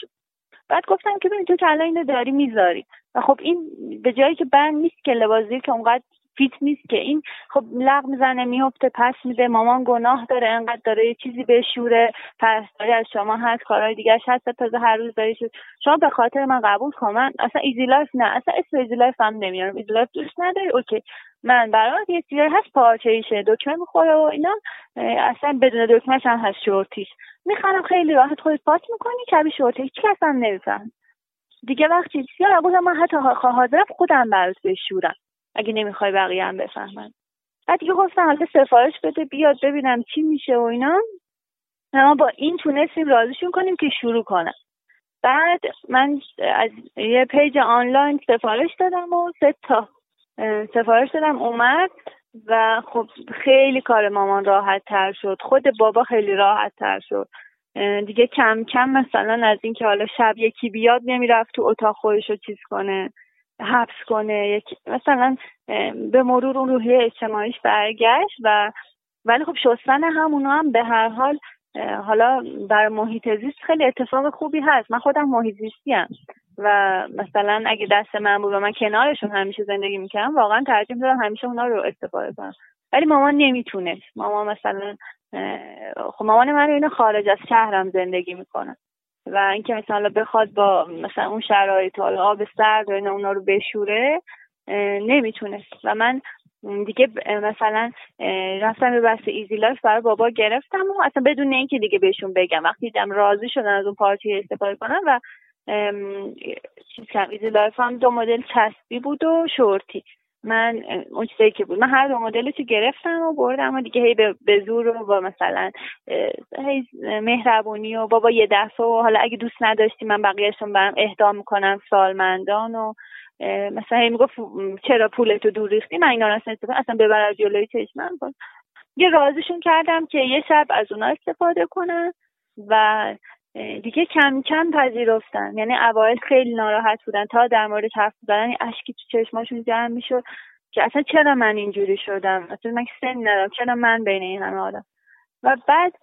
B: بعد گفتم که ببین تو که الان اینو داری می‌ذاری. و خب این به جایی که بند نیست که لباس زیر که اونقدر فیت نیست که این خب لغ می‌زنه میفته پس میده مامان گناه داره انقدر داره یه چیزی بشوره پرستاری از شما هست کارهای دیگه هست تازه هر روز داری شما به خاطر من قبول کن من اصلا ایزی لایف نه اصلا اسم ایزی لایف هم نمیارم ایزی لایف دوست نداری اوکی من برات یه چیزی هست پارچه ایشه دکمه می‌خوره و اینا اصلا بدون دکمهش هم هست شورتیش می‌خرم خیلی راحت خودت پات می‌کنی شبیه شورتی هیچ کس هم نمیفهم دیگه وقتی گفتم من حتی حاضرم خودم برات بشورم اگه نمی‌خوای بقیه هم بفهمن. بعد دیگه گفتم حالا سفارش بده بیاد ببینم چی میشه و اینا. اما با این تونستیم راضیشون کنیم که شروع کنم بعد من از یه page آنلاین سفارش دادم و سه تا سفارش دادم اومد و خب خیلی کار مامان راحت تر شد. خود بابا خیلی راحت تر شد. دیگه کم کم مثلا از اینکه حالا شب یکی بیاد نمی‌رفت تو اتاق خودش رو چیز کنه. حبس کنه. یک مثلا به مرور اون روحیه اجتماعیش برگشت و ولی خب شستن همونا هم به هر حال حالا بر محیط زیست خیلی اتفاق خوبی هست. من خودم محیط زیستی هم و مثلا اگه دست من بود و من کنارشون همیشه زندگی می‌کردم واقعا ترجیح می‌دادم همیشه اونا رو استفاده کنم. ولی مامان نمی‌تونه مامان مثلا خب مامان من اینو خارج از شهرم زندگی می‌کنه. و اینکه مثلا بخواد با مثلا اون شرایط حالا آب سرد و اینا اونا رو بشوره نمی‌تونه و من دیگه مثلا رفتم به بحث ایزی لایف برای بابا گرفتم و اصلا بدون اینکه دیگه بهشون بگم. وقتی دیدم راضی شدن از اون پارچه‌ای استفاده کنم و چیز ایزی لایف هم دو مدل چسبی بود و شورتی. من اون چیزایی که بود. من هر دو مدل رو گرفتم و بردم و دیگه هی به زور و با مثلا هی مهربونی و بابا یه دفعه و حالا اگه دوست نداشتی من بقیهشون رو می‌برم اهدا می‌کنم سالمندان و مثلا هی می‌گفت چرا پولتو دور ریختی؟ من اینا اصلا استفاده اصلا ببر جلوی چشمم یه راضیشون کردم که یه شب از اونا استفاده کنم و دیگه کم کم پذیرفتن. یعنی اوایل خیلی ناراحت بودن. تا در مورد حرف زدن اشکی تو چشماشون جمع می‌شد که اصلا چرا من اینجوری شدم؟ اصلا من سن ندارم. چرا من بین این همه آدم؟ و بعد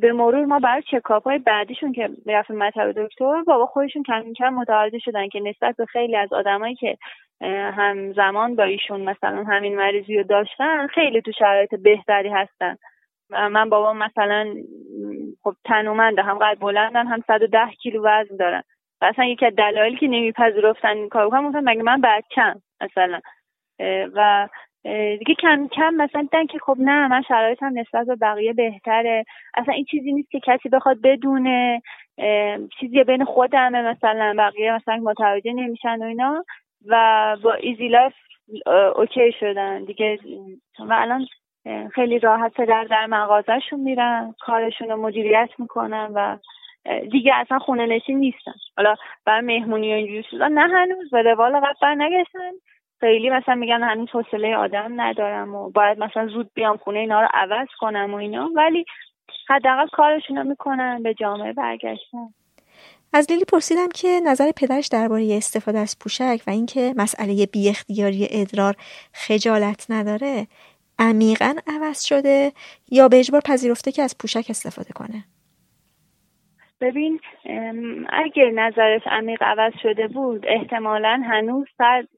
B: به مرور ما برای چکاپ های بعدیشون که می‌رفتیم مطب دکتر بابا خودشون کم کم متوجه شدن که نسبت به خیلی از آدمایی که همزمان با ایشون مثلا همین مریضی رو داشتن خیلی تو شرایط بهتری هستن. من بابا مثلا خب تنومنده هم قد بلندن هم 110 کیلو وزن دارن. و اصلا یکی از دلایلی که نمیپذیرفتن این کار بکنم مثلا مگه من بچم مثلا. و دیگه کم کم مثلا دیدن که خب نه من شرایطم نسبت به بقیه بهتره. اصلا این چیزی نیست که کسی بخواد بدونه چیزی بین خودمه مثلا بقیه مثلا متوجه نمیشن و اینا. و با ایزی لایف اوکی شدن. دیگه و الان خیلی راحت در در مغازهشون میرن کارشون رو مدیریت می‌کنن و دیگه اصلا خونه نشین نیستن. حالا برای مهمونی و اینجوری نه هنوز به روال قبل بر نگشتن خیلی مثلا میگن هنوز حوصله آدم ندارم و باید مثلا زود بیام خونه اینا رو عوض کنم و اینا. ولی حداقل کارشون رو می‌کنن به جامعه برگشتن.
A: از لیلی پرسیدم که نظر پدرش درباره استفاده از پوشک و اینکه مسئله بی اختیاری ادرار خجالت نداره. عمیقا عوض شده یا به اجبار پذیرفته که از پوشک استفاده کنه؟
B: ببین اگه نظرش عمیق عوض شده بود احتمالا هنوز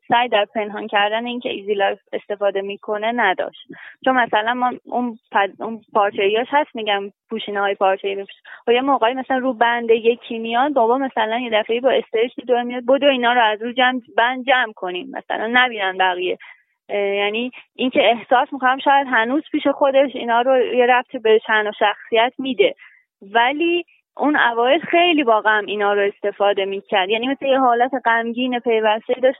B: سعی در پنهان کردن اینکه ایزی لایف استفاده می‌کنه نداشت. چون مثلا ما اون, پد... اون پارچه هست میگم پوشینه های پارچه ای و یه موقعی مثلا رو بند یکی میاد بابا مثلا یه دفعه با استرس دور میاد بدو اینا رو از رو جمع بند جمع کنیم. مثلا نبینن بقیه. یعنی اینکه احساس می‌کنم شاید هنوز پیش خودش اینا رو یه ربط به و شخصیت میده. ولی اون اوایل خیلی واقعا اینا رو استفاده می‌کرد. یعنی مثل یه حالت غمگین پیوسته داشت.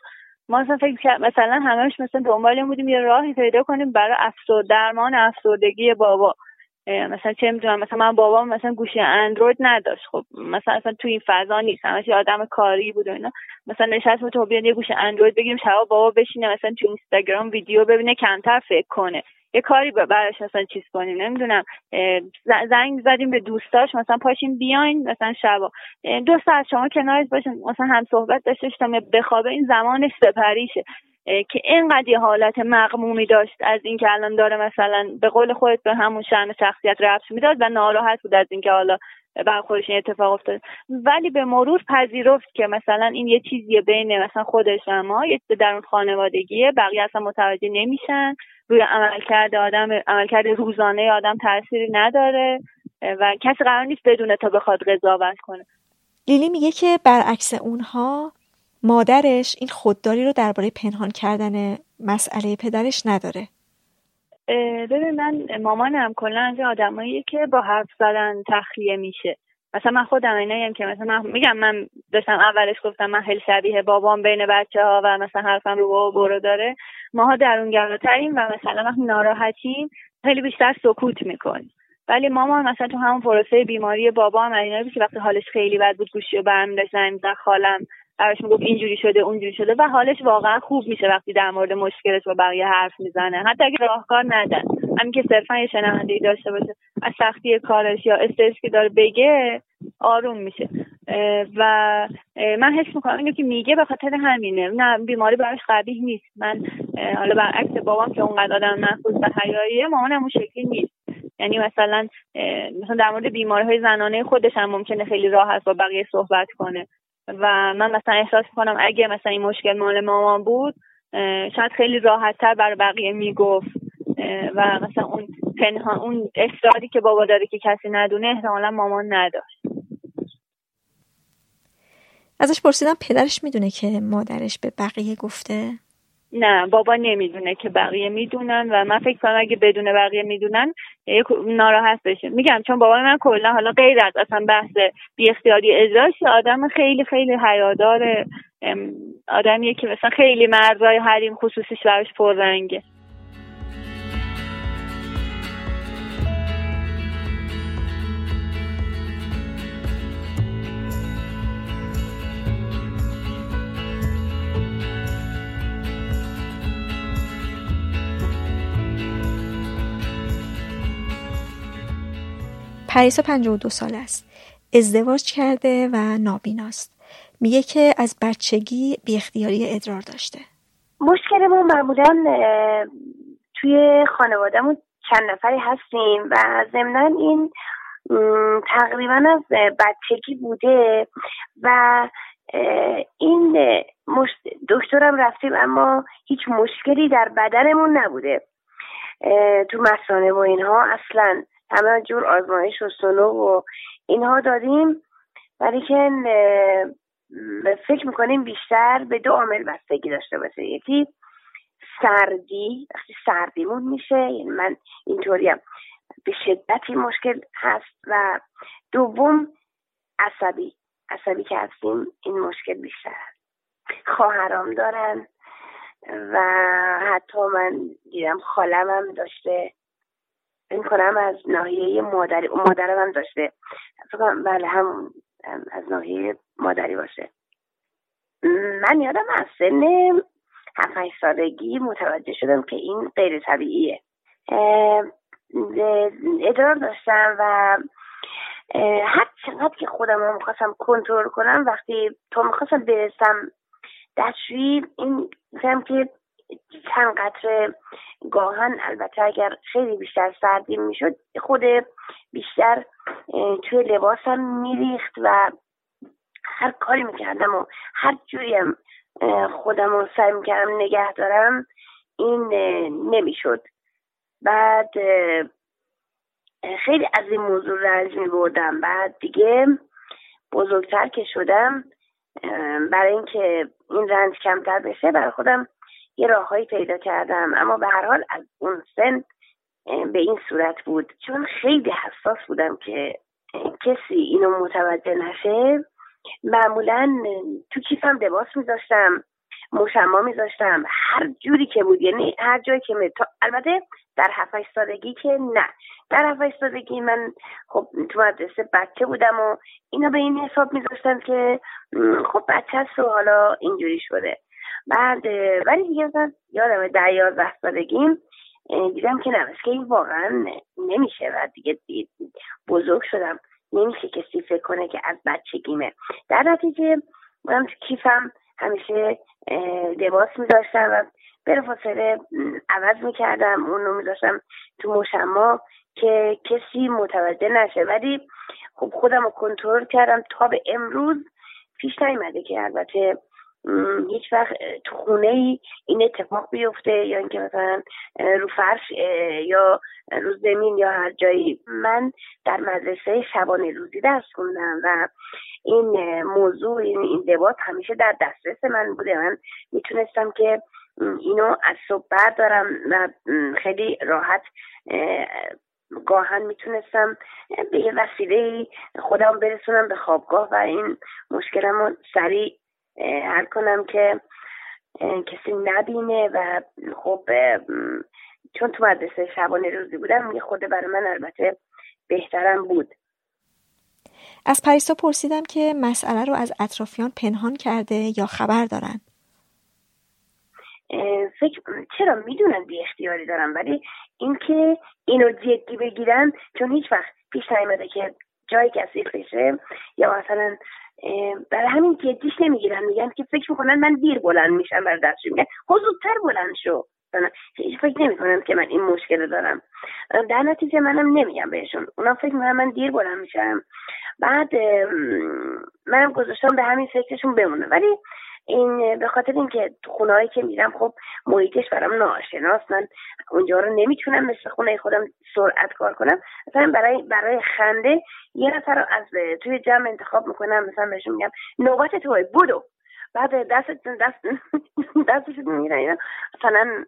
B: ما مثلا فکر مثلا همش مثلا دنبال بودیم یه راهی پیدا کنیم برای افسرد درمان افسردگی بابا. مثلا چه می‌دونم مثلا من بابام مثلا گوشی اندروید نداشت. خب مثلا اصلا توی این فضا نیست. همش آدم کاری بود و اینا. مثلا نشست تو بیان یه گوشی اندروید بگیریم شبا بابا بشینه مثلا تو اینستاگرام ویدیو ببینه کمتر فکر کنه. یه کاری براش مثلا چیز کنیم. نمی‌دونم. زنگ زدیم به دوستاش مثلا پاشیم بیاین مثلا شبا. دو ساعت شما کنارش باشین. مثلا هم صحبت داشته تا بخوابه. این زمانش سپریشه. که اینقدر یه حالت مقمومی داشت از اینکه الان داره مثلا به قول خودت به همون شن شخصیت رفت می‌داد و ناراحت بود از اینکه حالا برای این اتفاق افتاد ولی به مرور پذیرفت که مثلا این یه چیزیه بین مثلا خودش و ما یه در اون خانوادگیه بقیه اصلا متوجه نمیشن. روی عملکرد آدم عملکرد روزانه آدم تاثیری نداره و کسی قرار نیست بدونه تا بخواد قضاوت کنه.
A: لیلی میگه که برعکس اونها مادرش این خودداری رو درباره پنهان کردن مسئله پدرش نداره.
B: ببین من مامانم کلا از آدمایی که با حرف زدن تخلیه میشه. مثلا من خودم اینایم که مثلا من میگم من داشتم اولش گفتم من خیلی شبیه بابام بین بچه ها و مثلا حرفم رو بابا برو داره. ماها درونگراتریم و مثلا وقتی ناراحتیم خیلی بیشتر سکوت می‌کنیم. ولی مامان مثلا تو همون پروسه بیماری بابا هم اینا که وقتی حالش خیلی بد بود گوشی و برمی داشت زنگ خالم براش می‌گفت اینجوری شده اونجوری شده و حالش واقعا خوب میشه وقتی در مورد مشکلش با بقیه حرف می‌زنه. حتی اگه راهکار ندن همین که صرفا یه شنونده داشته باشه. از سختی کارش یا استرس که داره بگه آروم میشه. و من حس می‌کنم اینو که میگه به خاطر همینه. نه بیماری براش قبیح نیست. من حالا برعکس بابام که اونقدر آدم محفوظ و حیاییه مامانم اون شکلی نیست. یعنی مثلا مثلا در مورد بیماری های زنانه خودش هم ممکنه خیلی راحت با بقیه صحبت کنه. و من مثلا احساس کنم اگه مثلا این مشکل مال مامان بود شاید خیلی راحت تر برای بقیه می‌گفت. و مثلا اون پنهان اون اصراری که بابا داره که کسی ندونه احتمالا مامان نداشت.
A: ازش پرسیدم پدرش می‌دونه که مادرش به بقیه گفته؟
B: نه بابا نمی‌دونه که بقیه می‌دونن و من فکر کنم اگه بدون بقیه می‌دونن ناراحت بشه میگم چون بابا من کلا حالا غیر از اصلا بحث بی اختیاری ازاش آدم خیلی خیلی حیادار آدمیه که مثلا خیلی مرزای حریم خصوصیش براش پررنگه.
A: پریسا 52 سال است. ازدواج کرده و نابیناست. میگه که از بچگی بی اختیاری ادرار داشته.
F: مشکلمون معمولا توی خانوادهمون چند نفری هستیم و ضمنا این تقریبا از بچگی بوده و این دکترم رفتیم اما هیچ مشکلی در بدنمون نبوده تو مسانه و اینها اصلا همه جور آزمایش و سلو و اینها دادیم. ولی که فکر می‌کنیم بیشتر به دو عامل بستگی داشته باشه. یکی سردی وقتی سردیمون میشه یعنی من اینطوریم به شدتی مشکل هست. و دوم عصبی عصبی که هستیم این مشکل بیشتر خواهرام دارن. و حتی من دیدم خالمم داشته. این کنم از ناحیه مادری مادرم هم داشته بله هم از ناحیه مادری باشه. من یادم از سن هفت سالگی متوجه شدم که این غیر طبیعیه. ادرار داشتم و هر چقدر که خودم رو می‌خواستم کنترل کنم وقتی تا می‌خواستم برسم دستشویی این فهم که چند قطره گاهن. البته اگر خیلی بیشتر سردی می‌شد خود بیشتر توی لباسم میریخت و هر کاری می‌کردم و هر هم خودم رو سعی می‌کردم نگه دارم این نمی‌شد. بعد خیلی از این موضوع رنج می بردم بعد دیگه بزرگتر که شدم برای اینکه این رنج کمتر بشه برای خودم یه راههایی پیدا کردم. اما به هر حال از اون سن به این صورت بود. چون خیلی حساس بودم که کسی اینو متوجه نشه. معمولا تو کیفم لباس میذاشتم مشما میذاشتم. هر جوری که بود یعنی هر جایی که می... البته در هفت سالگی که نه. در هفت سالگی من خب تو مدرسه بچه بودم و اینا به این حساب میذاشتم که خب بچه هست و حالا اینجوری شده. بعد ولی دیگه مثلا یادم ده یازده سالگیم دیدم که نه که این واقعا نمیشه و دیگه بزرگ شدم. نمیشه کسی فکر کنه که از بچگیمه. در نتیجه من تو کیفم همیشه لباس میداشتم و بلافاصله عوض می‌کردم. اون رو میذاشتم تو مشما که کسی متوجه نشه. ولی خب خودم رو کنترل کردم تا به امروز پیش نیومده که البته هیچ وقت تو خونه ای این اتفاق بیفته یا اینکه مثلا رو فرش یا رو زمین یا هر جایی. من در مدرسه شبانه روزی درس خوندم و این موضوع این, این دبات همیشه در دسترس من بوده. من می‌تونستم که اینو از صبح بردارم و خیلی راحت گاهن می‌تونستم به یه وسیله خودم برسونم به خوابگاه و این مشکلم رو سریع حل کنم که کسی نبینه و خب چون تو مدرسه شبانه روزی بودم یه خود برای من البته بهترم بود.
A: از پریسا پرسیدم که مسئله رو از اطرافیان پنهان کرده یا خبر دارن؟
F: فکر چرا می‌دونن بی اختیاری دارم ولی اینکه اینو جدی بگیرن چون هیچ وقت پیش نیامده که جای کسی بشه یا مثلا برای همین جدیش نمی‌گیرن میگن که فکر می‌کنن من دیر بلند میشم بر دستش میگن خب زودتر بلند شو. هیچ فکر نمی‌کنم که من این مشکل دارم. در نتیجه منم نمیگم بهشون. اونا فکر می‌کنن من دیر بلند میشم. بعد منم گذاشتم به همین فکرشون بمونه. ولی این به خاطر اینکه خونه که میرم خب محیطش برام ناشناس من اونجا رو نمی‌تونم مثل خونه خودم سرعت کار کنم. مثلا برای برای خنده یه نفر رو از توی جمع انتخاب می‌کنم. مثلا بهشون میگم نوبت توی بودو بعد دست دست دستش می‌گیرن. مثلا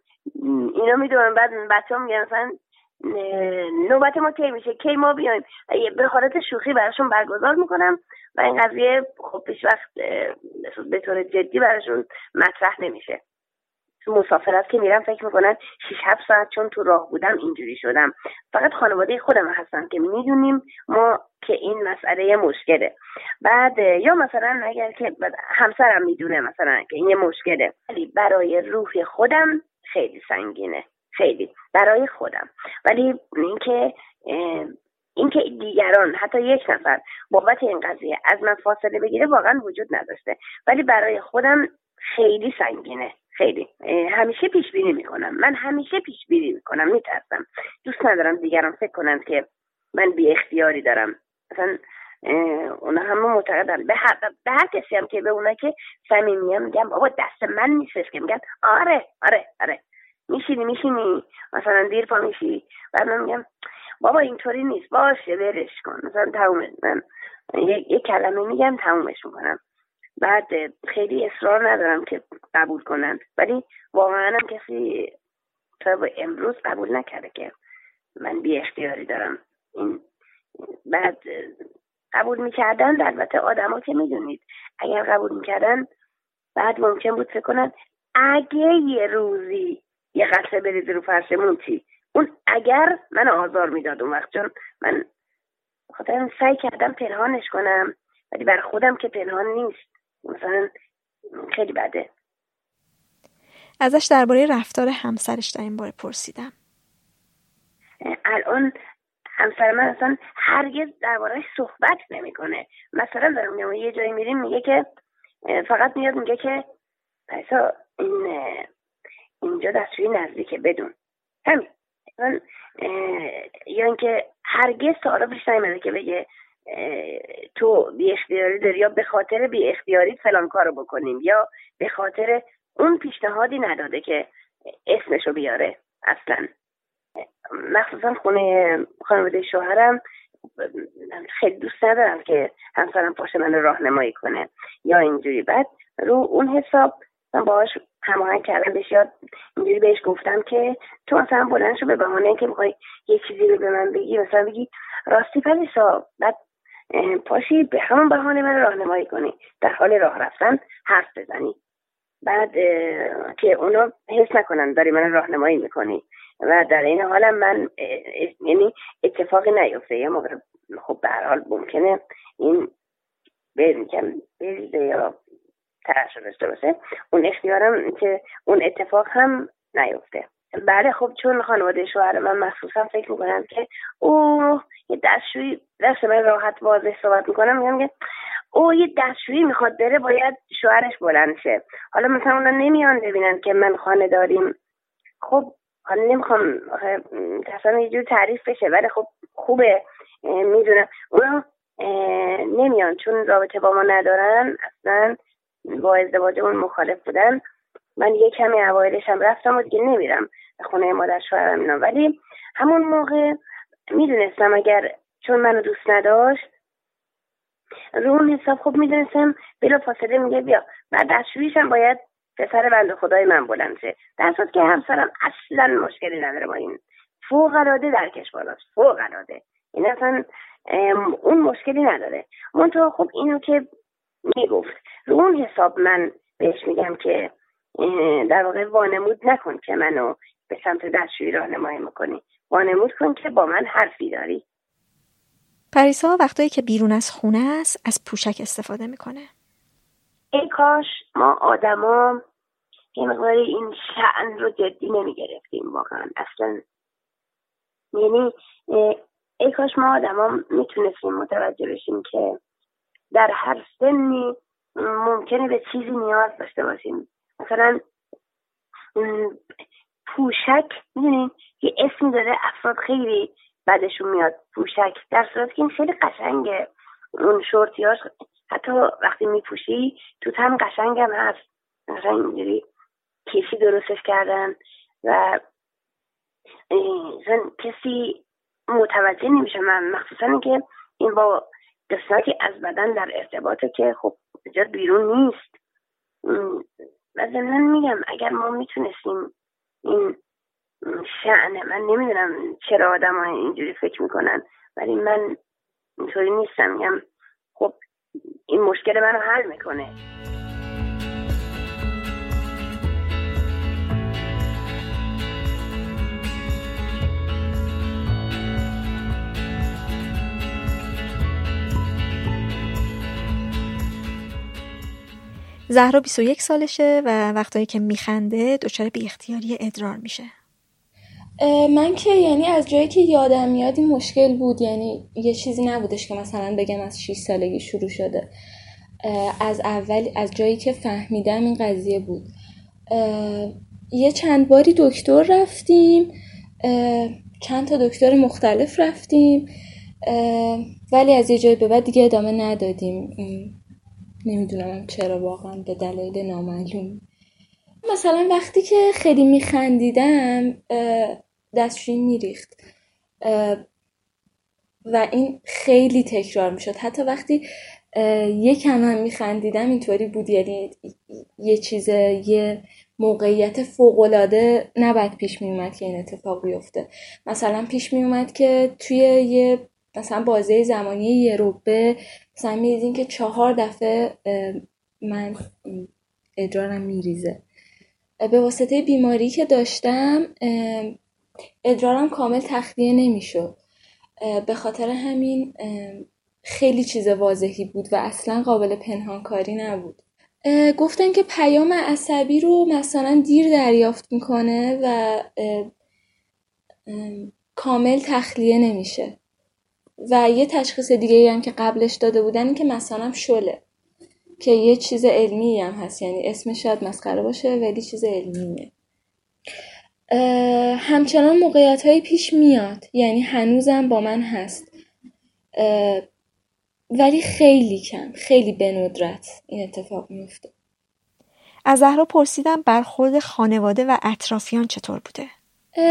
F: اینا می‌دونم بعد بچه ها میگن مثلا نوبت ما کی میشه؟ کی ما بیایم؟ به حالت شوخی براشون برگزار می‌کنم و این قضیه خب پیش وقت به طور جدی براشون مطرح نمیشه. تو مسافرت که میرم فکر می‌کنن 6 7 ساعت چون تو راه بودم اینجوری شدم. فقط خانواده خودم هستم که می‌دونیم ما که این مسئله مشکله. بعد یا مثلا اگر که همسرم می‌دونه مثلا که این یه مشکله. ولی برای روح خودم خیلی سنگینه. خیلی برای خودم. ولی اینکه اینکه دیگران حتی یک نفر بابت این قضیه از من فاصله بگیره واقعا وجود نداشته. ولی برای خودم خیلی سنگینه. خیلی. همیشه پیش بینی می‌کنم. من همیشه پیش بینی می‌کنم. میترسم. دوست ندارم دیگران فکر کنند که من بی اختیاری دارم. مثلا اونا همه معتقدن. به هر, به هر کسی هم که به اونا که صمیمی میگم بابا دست من نیستش که. میگن آره آره آره. میشینی میشینی. مثلا دیر پا میشی. بعد من میگم بابا اینطوری نیست. باشه برش کن. مثلا تمومه. من یک کلمه میگم تمومش می‌کنم. بعد خیلی اصرار ندارم که قبول کنند ولی واقعا هم کسی تا امروز قبول نکرده که من بی اختیاری دارم. این بعد قبول می‌کردن البته آدما که می‌دونید. اگر قبول می‌کردن بعد ممکن بود فکر کنن اگه یه روزی یه قطعه بریزی رو فرشمون چی؟ اون اگر من آزار می‌داد اون وقت چون من خاطر سعی کردم پنهانش کنم ولی بر خودم که پنهان نیست. مثلا خیلی بده.
A: ازش درباره رفتار همسرش در این باره پرسیدم.
F: الان همسر من اصلا هرگز دربارهش صحبت نمی‌کنه. مثلا دارم میگم یه جایی میریم میگه که فقط میاد میگه که پیسا این اینجا دستشویی نزدیکه بدون. همین. یا اینکه هرگز تعارفش نیومده که بگه تو بی اختیاری داری یا به خاطر بی اختیاری فلان کارو بکنیم یا به خاطر اون پیشنهادی نداده که اسمشو بیاره اصلا. مخصوصا خونه خانواده شوهرم خیلی دوست ندارم که همسرم پاشه من راهنمایی کنه یا اینجوری. بعد رو اون حساب من باهاش هماهنگ کردم. بهش یاد اینجوری بهش گفتم که تو مثلا بلند شو به بهانه که می‌خوای یه چیزی رو به من بگی مثلا بگی راستی پلیسا بعد پاشی به همون بهانه من راهنمایی کنی. در حال راه رفتن حرف بزنی. بعد که اونا حس نکنن داری من راهنمایی می‌کنی. و در این حالم من یعنی اتفاقی نیفته. یه موقع خب به حال ممکنه این بریزه یا ترشح داشته باشه. اون اختیارم که اون اتفاق هم نیفته. بله خب چون خانواده شوهر من مخصوصا فکر می‌کنم که او یه دستشوی دست من راحت واضح صحبت می‌کنم میگم که او یه دستشویی می‌خواد بره باید شوهرش بلند شه. حالا مثلا اونا نمیان ببینن که من خانه داریم. خب حالا نمی‌خوام اصلا یه جور تعریف بشه ولی خب خوبه. می‌دونم. اونا نمیان چون رابطه با ما ندارن اصلا با ازدواجمون مخالف بودن. من یه کمی اوایلش هم رفتم و دیگه نمیرم خونه مادر شوهرم اینا. ولی همون موقع می‌دونستم اگر چون منو دوست نداشت رو اون حساب خوب می‌دونستم بلا فاصله میگه بیا. دستشویش هم باید پسر بند خدای من بلند شه. در که همسرم اصلا مشکلی نداره با این. فوق العاده درکش بالاست. فوق العاده. این اصلا اون مشکلی نداره. منتها خب اینو که می‌گفت. رو اون حساب من بهش میگم که در واقع وانمود نکن که منو به سمت دستشویی راهنمایی می‌کنی. وانمود کن که با من حرفی داری.
A: پریسا وقتایی که بیرون از خونه است از پوشک استفاده می‌کنه.
F: ای کاش ما آدما یه مقداری این شعن رو جدی نمی‌گرفتیم واقعا. اصلا یعنی ای کاش ما آدما می‌تونستیم متوجه بشیم که در هر سنی ممکنه به چیزی نیاز داشته باشیم. مثلا پوشک می‌دونین یه اسمی داره افراد خیلی بعدشون میاد. پوشک در صورتی که این خیلی قشنگه. اون شورتیاش حتی وقتی میپوشی تو هم قشنگم هست. مثلا اینجوری کیفی درستش کردن و کسی متوجه نمیشه. من مخصوصا که این با قسمتی از بدن در ارتباطه که خب جا بیرون نیست. و ضمنا میگم اگر ما می‌تونستیم این شعنه من نمی‌دونم چرا آدم های اینجوری فکر می‌کنن ولی من اینطوری نیستم میگم خب این مشکل منو حل می‌کنه.
A: زهرا 21 سالشه و وقتایی که میخنده دچار بی اختیاری ادرار میشه.
G: من که یعنی از جایی که یادم میاد این مشکل بود یعنی یه چیزی نبودش که مثلا بگم از 6 سالگی شروع شده. از اول از جایی که فهمیدم این قضیه بود. یه چند باری دکتر رفتیم چند تا دکتر مختلف رفتیم ولی از یه جایی به بعد دیگه ادامه ندادیم. نمی‌دونم چرا واقعا به دلایل نامعلوم. مثلا وقتی که خیلی میخندیدم دستشویی میریخت. و این خیلی تکرار می‌شد. حتی وقتی یکم هم میخندیدم اینطوری بود. یعنی یه چیز یه موقعیت فوقالعاده نباید پیش میومد که این اتفاق بیفته. مثلا پیش میومد که توی یه مثلا بازه زمانی یه روبه مثلا می‌دیدین که چهار دفعه من ادرارم میریزه. به واسطه بیماری که داشتم ادرارم کامل تخلیه نمی‌شد. به خاطر همین خیلی چیز واضحی بود و اصلا قابل پنهانکاری نبود. گفتن که پیام عصبی رو مثلا دیر دریافت می‌کنه و کامل تخلیه نمیشه. و یه تشخیص دیگه هم که قبلش داده بودن که مثلا شله که یه چیز علمی هم هست. یعنی اسمش شاید مسخره باشه ولی چیز علمیه همچنان موقعیت های پیش میاد. یعنی هنوزم با من هست. ولی خیلی کم. خیلی به ندرت این اتفاق میفته
A: از زهرا پرسیدم برخورد خانواده و اطرافیان چطور بوده؟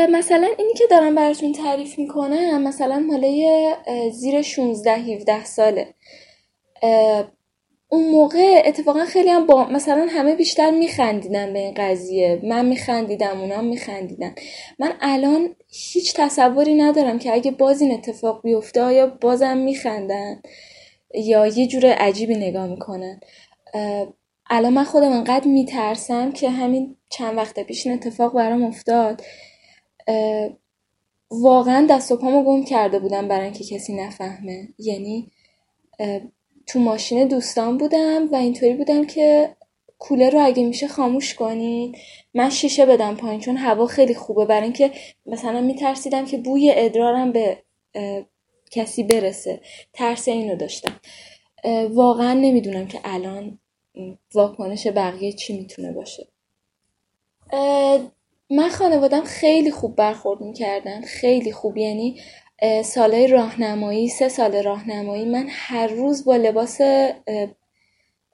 G: مثلا اینی که دارم براتون تعریف می‌کنم مثلا ماله زیر 16 17 ساله. اون موقع اتفاقا خیلی هم با مثلا همه بیشتر میخندیدن به این قضیه. من میخندیدم اونا میخندیدن. من الان هیچ تصوری ندارم که اگه باز این اتفاق بیفته آیا بازم میخندن یا یه جور عجیبی نگاه می‌کنن؟ الان من خودم انقدر میترسم که همین چند وقت پیش این اتفاق برام افتاد. واقعا دست و پامو گم کرده بودم برای اینکه کسی نفهمه. یعنی تو ماشین دوستان بودم و اینطوری بودم که کولر رو اگه میشه خاموش کنین. من شیشه بدم پایین چون هوا خیلی خوبه. برای اینکه مثلا میترسیدم که بوی ادرارم به کسی برسه. ترس اینو داشتم. واقعا نمی‌دونم که الان واکنش بقیه چی می‌تونه باشه. من خانوادم خیلی خوب برخورد می‌کردن خیلی خوب. یعنی سالهای راهنمایی سه سال راهنمایی من هر روز با لباس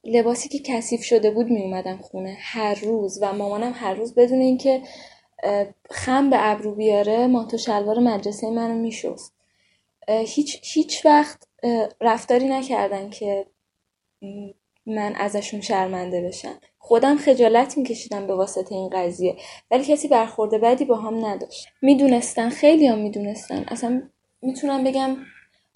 G: لباسی که کثیف شده بود می اومدم خونه. هر روز. و مامانم هر روز بدون اینکه خم به ابرو بیاره مانتو شلوار مدرسه منو میشست. هیچ هیچ وقت رفتاری نکردن که من ازشون شرمنده بشم. خودم خجالت میکشیدم به واسطه این قضیه. ولی کسی برخورده بدی با هم نداشت. می‌دونستن خیلی هم می‌دونستن. اصلا می‌تونم بگم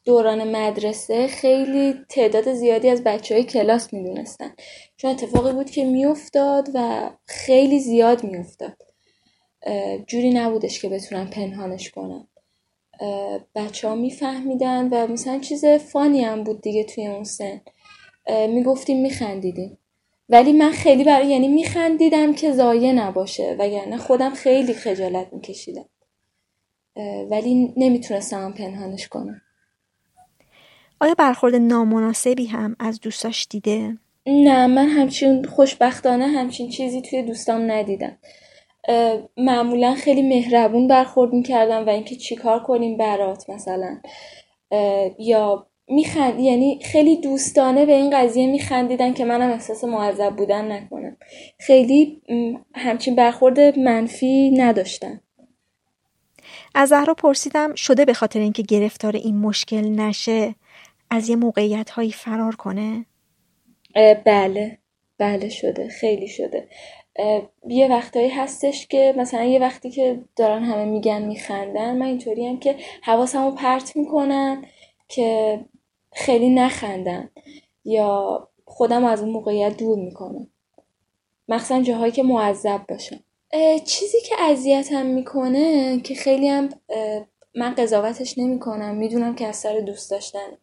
G: دوران مدرسه خیلی تعداد زیادی از بچه های کلاس می‌دونستن. چون اتفاقی بود که میافتاد و خیلی زیاد میافتاد. جوری نبودش که بتونن پنهانش کنن. بچه ها میفهمیدن و مثلا چیز فانی هم بود دیگه توی اون سن. می‌گفتیم میخندیدیم. ولی من خیلی برای یعنی میخندیدم که زایه نباشه وگرنه خودم خیلی خجالت میکشیدم. ولی نمی‌تونستم پنهانش کنم.
A: آیا برخورد نامناسبی هم از دوستاش دیده؟
G: نه من همچین خوشبختانه همچین چیزی توی دوستام ندیدم. معمولا خیلی مهربون برخورد می‌کردم و اینکه چیکار کنیم برات مثلا. یا میخند یعنی خیلی دوستانه به این قضیه میخندیدن که منم احساس معذب بودن نکنم. خیلی همچین برخورد منفی نداشتن.
A: از زهرا پرسیدم شده به خاطر اینکه گرفتار این مشکل نشه از یه موقعیت هایی فرار کنه؟
G: بله. بله شده. خیلی شده. یه وقتایی هستش که مثلا یه وقتی که دارن همه میگن میخندن من اینطوری هم که حواسمو پرت می‌کنن که خیلی نخندن یا خودم از اون موقعیت دور می‌کنم. مخصوصا جاهایی که معذب باشم. چیزی که اذیتم می‌کنه که خیلی هم من قضاوتش نمی‌کنم می‌دونم که از سر دوست داشتن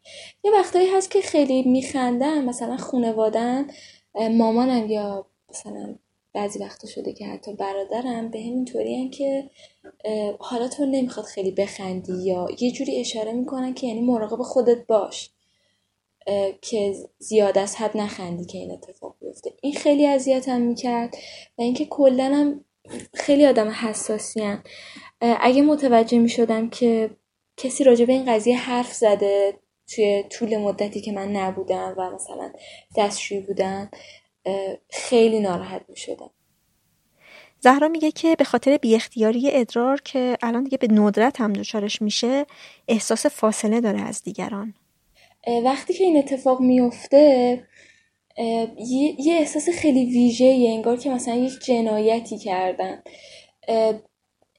G: یه وقتایی هست که خیلی میخندم مثلا خونوادن مامانم یا مثلا بعضی وقتا شده که حتی برادرم به هم که حالا تو نمی‌خواد خیلی بخندی یا یه جوری اشاره می‌کنن که یعنی مراقب خودت باش. که زیاد از حد نخندی که این اتفاق بیفته. این خیلی اذیتم می‌کرد و اینکه کلا خیلی آدم حساسی اگه متوجه می‌شدم که کسی راجع به این قضیه حرف زده توی طول مدتی که من نبودم و مثلا دستشوی بودم خیلی ناراحت می شدم
A: زهرا میگه که به خاطر بی اختیاری ادرار که الان دیگه به ندرت هم دچارش میشه احساس فاصله داره از دیگران.
G: وقتی که این اتفاق میفته یه احساس خیلی ویژه انگار که مثلا یک جنایتی کردن.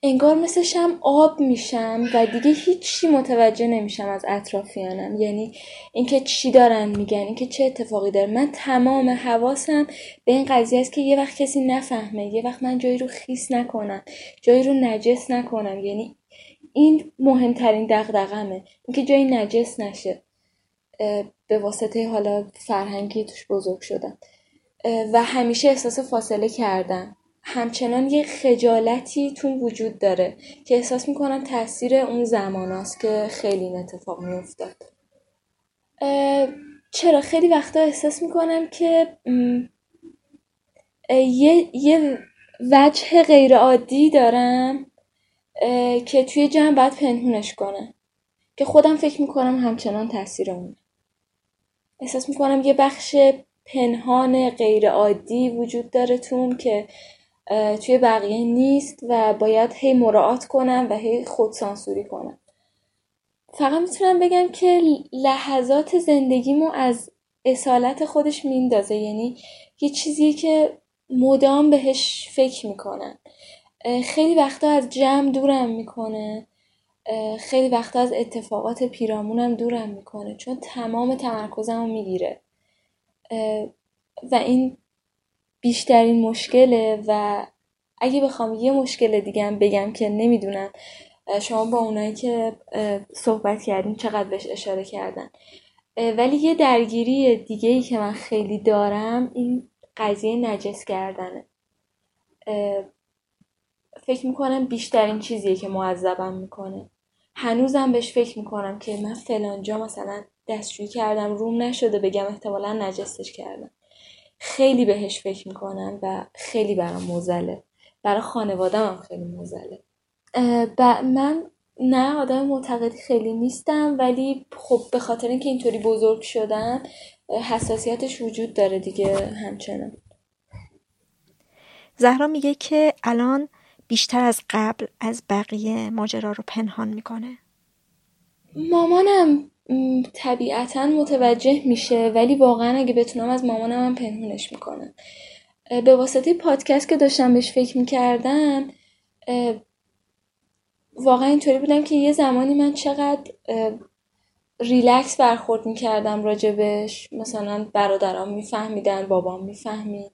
G: انگار مثل شم آب میشم و دیگه هیچی متوجه نمیشم از اطرافیانم. یعنی اینکه چی دارن میگن اینکه چه اتفاقی داره. من تمام حواسم به این قضیه است که یه وقت کسی نفهمه یه وقت من جایی رو خیس نکنم جایی رو نجس نکنم. یعنی این مهمترین دغدغمه اینکه جایی نجس نشه. به واسطه حالا فرهنگی توش بزرگ شدم. و همیشه احساس فاصله کردم. همچنان یه خجالتی تون وجود داره که احساس می‌کنم تاثیر اون زمان است که خیلی این اتفاق میافتاد. چرا؟ خیلی وقتا احساس می‌کنم که یه, یه وجه غیر عادی دارم که توی جمع باید پنهونش کنم. که خودم فکر می‌کنم همچنان تاثیر اون احساس می‌کنم یه بخش پنهان غیر عادی وجود داره تون که توی بقیه نیست و باید هی مراعات کنم و هی خودسانسوری کنم. فقط می‌تونم بگم که لحظات زندگیمو از اصالت خودش میندازه یعنی یه چیزی که مدام بهش فکر می‌کنن. خیلی وقتا از جمع دورم می‌کنه. خیلی وقتا از اتفاقات پیرامونم دورم می‌کنه چون تمام تمرکزم رو می‌گیره و این بیشترین مشکله و اگه بخوام یه مشکل دیگه بگم که نمی‌دونم شما با اونایی که صحبت کردین چقدر بهش اشاره کردن. ولی یه درگیری دیگه ای که من خیلی دارم این قضیه نجس کردنه. فکر می‌کنم بیشترین چیزیه که معذبم می‌کنه. هنوزم بهش فکر می‌کنم که من فلانجا مثلا دستشویی کردم روم نشده بگم احتمالا نجستش کردم. خیلی بهش فکر می‌کنم و خیلی برام موزله برای خانوادم هم خیلی موزله من نه آدم معتقدی خیلی نیستم ولی خب به خاطر اینکه اینطوری بزرگ شدم حساسیتش وجود داره دیگه همچنان.
A: زهرا میگه که الان بیشتر از قبل از بقیه ماجرا رو پنهان می‌کنه.
G: مامانم طبیعتا متوجه میشه ولی واقعا اگه بتونم از مامانم هم پنهونش می‌کنم. به واسطه پادکست که داشتم بهش فکر می‌کردم واقعا اینطوری بودم که یه زمانی من چقدر ریلکس برخورد می‌کردم راجبش مثلا برادرام میفهمیدن بابام می‌فهمید.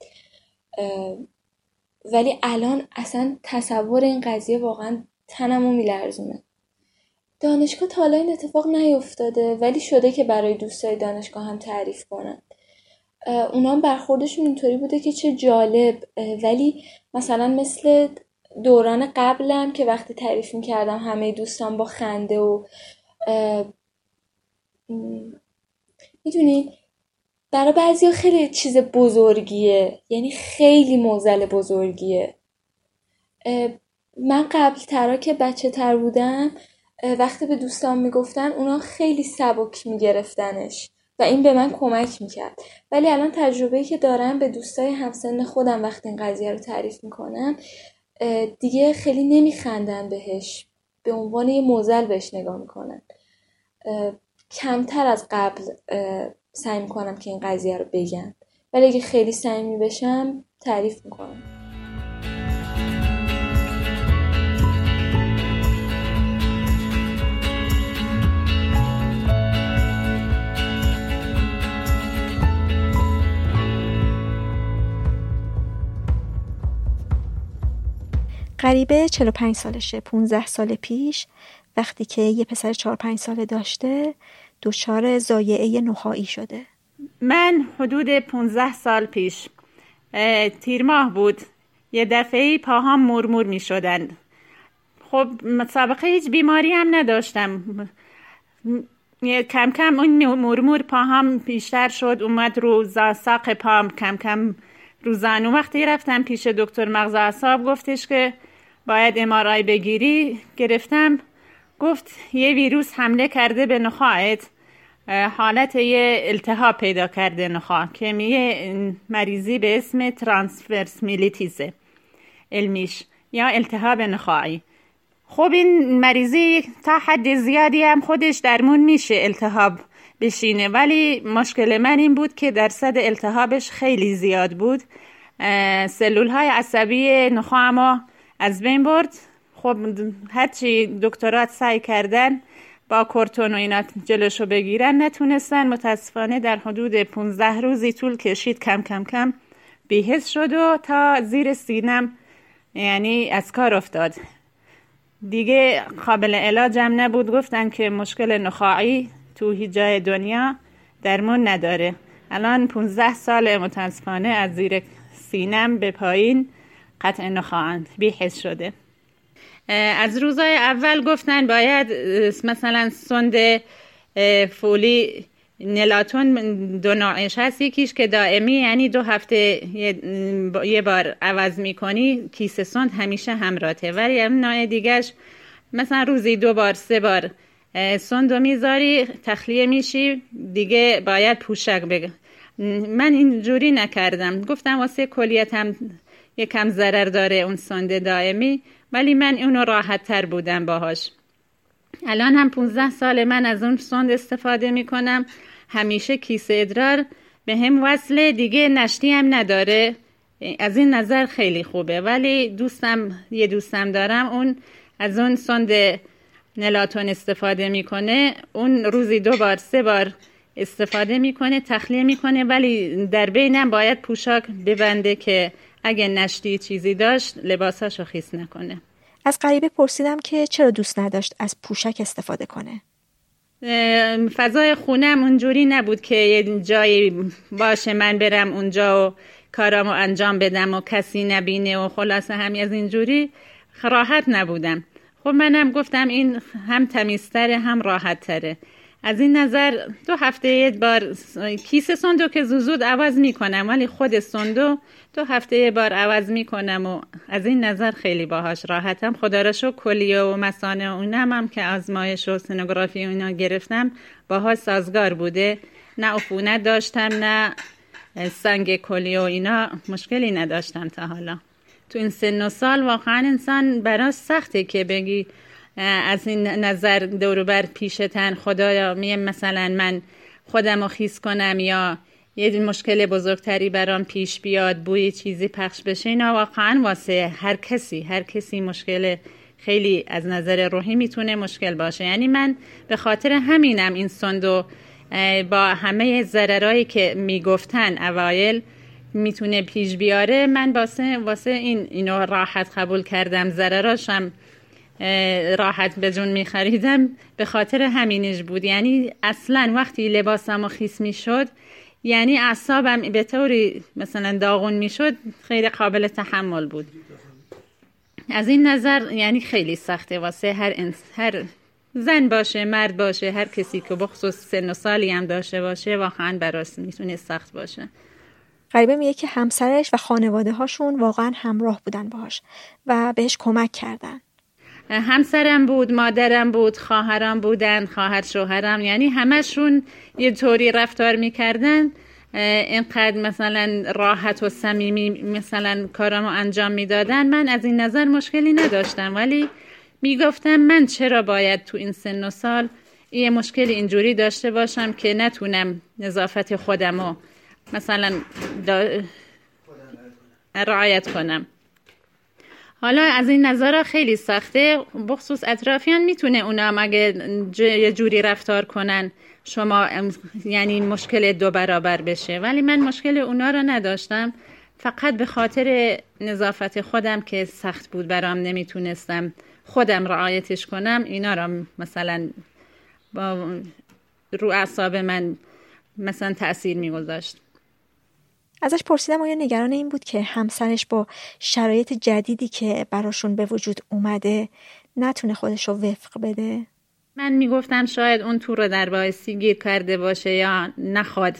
G: ولی الان اصلا تصور این قضیه واقعا تنمو میلرزونه. دانشگاه تا حالا این اتفاق نیفتاده ولی شده که برای دوستای دانشگاه هم تعریف کنن. اونام برخوردشون اینطوری بوده که چه جالب. ولی مثلا مثل دوران قبلم که وقتی تعریف می‌کردم همه دوستان با خنده و می‌دونین؟ برای بعضی خیلی چیز بزرگیه. یعنی خیلی موزل بزرگیه. من قبل ترا که بچه تر بودم وقتی به دوستان می‌گفتن اونا خیلی سبک میگرفتنش و این به من کمک می‌کرد. ولی الان تجربه که دارم به دوستای همسن خودم وقتی این قضیه رو تعریف می‌کنم دیگه خیلی نمیخندن بهش. به عنوان یه موزل بهش نگاه می‌کنن. کمتر از قبل سعی می‌کنم که این قضیه رو بگم. ولی اگه خیلی صمیمی بشم تعریف می‌کنم.
A: غریبه 45 سالشه 15 سال پیش وقتی که یه پسر 4 5 ساله داشته دچار زایعه نخایی شده.
H: من حدود 15 سال پیش تیر ماه بود یه دفعه پاهام مرمور می شدند. خب سابقه هیچ بیماری هم نداشتم. کم کم اون مرمور پاهام بیشتر شد اومد رو ساق پام کم کم روزانه وقتی رفتم پیش دکتر مغز اعصاب گفتش که باید امارای بگیری. گرفتم. گفت یه ویروس حمله کرده به نخواهت حالت یه التهاب پیدا کرده نخواه که یه مریضی به اسم ترانسفرس میلیتیزه علمیش یا التهاب نخواهی خب این مریضی تا حد زیادی هم خودش درمون میشه التهاب بشینه ولی مشکل من این بود که درصد التهابش خیلی زیاد بود. سلول های عصبی نخواهم از بین برد. خب هرچی دکترات سعی کردن با کورتون و اینا جلوشو بگیرن نتونستن. متاسفانه در حدود 15 روزی طول کشید کم کم کم بیهست شد و تا زیر سینم یعنی از کار افتاد. دیگه قابل علاجم نبود. گفتن که مشکل نخاعی تو هیچ جای دنیا درمون نداره. الان 15 سال متاسفانه از زیر سینم به پایین قطع نخواهند بیحس شده. از روزای اول گفتن باید مثلا سند فولی نلاتون دو نوعش هست یکیش که دائمی یعنی دو هفته یه بار عوض می‌کنی کیس سند همیشه همراته ولی نوع دیگهش مثلا روزی دو بار سه بار سند می‌ذاری تخلیه میشی دیگه باید پوشک بگه من اینجوری نکردم. گفتم واسه کلیتم یکم ضرر داره اون سنده دائمی. ولی من اونو راحت تر بودم باهاش. الان هم 15 سال من از اون سند استفاده می‌کنم. همیشه کیسه ادرار. به هم وصله. دیگه نشتی هم نداره. از این نظر خیلی خوبه. ولی دوستم یه دوستم دارم. اون از اون سند نلاتون استفاده می‌کنه. اون روزی دو بار سه بار استفاده می‌کنه تخلیه می‌کنه. ولی در بینم باید پوشاک ببنده که اگه نشتی چیزی داشت لباساشو خیس نکنه.
A: از غریبه پرسیدم که چرا دوست نداشت از پوشک استفاده کنه؟
H: فضای خونم اونجوری نبود که یه جایی باشه من برم اونجا و کارامو انجام بدم و کسی نبینه و خلاصه همی از اینجوری راحت نبودم. خب منم گفتم این هم تمیزتره هم راحت تره از این نظر دو هفته یه بار کیس سندو که زود عوض می‌کنم ولی خود سندو دو هفته یه بار عوض می‌کنم و از این نظر خیلی باهاش راحتم. خدا را شو کلیه و مسانه اونم هم که آزمایش و سنوگرافی اینا گرفتم باها سازگار بوده. نه عفونت داشتم نه سنگ کلی و اینا مشکلی نداشتم تا حالا. تو این سن و سال واقعا انسان برای سخته که بگی از این نظر دوروبر پیشتن خدایا میم مثلا من خودم رو خیز کنم یا یه مشکل بزرگتری برام پیش بیاد بوی چیزی پخش بشه اینا واقعا واسه هر کسی هر کسی مشکل خیلی از نظر روحی می‌تونه مشکل باشه. یعنی من به خاطر همینم این سندو با همه ضررهایی که می‌گفتن اوایل می‌تونه پیش بیاره. من واسه واسه این اینو راحت قبول کردم ضرراشم راحت به جون میخریدم. به خاطر همینش بود. یعنی اصلا وقتی لباسم خیس می‌شد یعنی اعصابم به طوری مثلا داغون می‌شد خیلی قابل تحمل بود. از این نظر یعنی خیلی سخته واسه هر انس هر زن باشه مرد باشه هر کسی که بخصوص سن و سالی هم داشته باشه واقعا براست می‌تونه سخت باشه.
A: غریبه میگه که همسرش و خانواده هاشون واقعا همراه بودن باش و بهش کمک کردن.
H: همسرم بود مادرم بود خواهرم بودن خواهر شوهرم یعنی همشون یه طوری رفتار می‌کردن. اینقدر مثلا راحت و صمیمی مثلا کارمو انجام می‌دادن. من از این نظر مشکلی نداشتم. ولی می‌گفتم من چرا باید تو این سن و سال یه مشکل اینجوری داشته باشم که نتونم نظافت خودمو مثلا رعایت کنم. حالا از این نظر خیلی سخته. بخصوص اطرافیان می‌تونه اونا اگه یه جوری رفتار کنن شما یعنی مشکل دو برابر بشه. ولی من مشکل اونا رو نداشتم. فقط به خاطر نظافت خودم که سخت بود برام نمی‌تونستم خودم رعایتش کنم. اینا را مثلا با رو اعصاب من مثلا تاثیر میگذاشت.
A: ازش پرسیدم آیا نگران این بود که همسرش با شرایط جدیدی که براشون به وجود اومده نتونه خودش رو وفق بده؟
H: من می‌گفتم شاید اون تو رو در باعثی گیر کرده باشه یا نخواد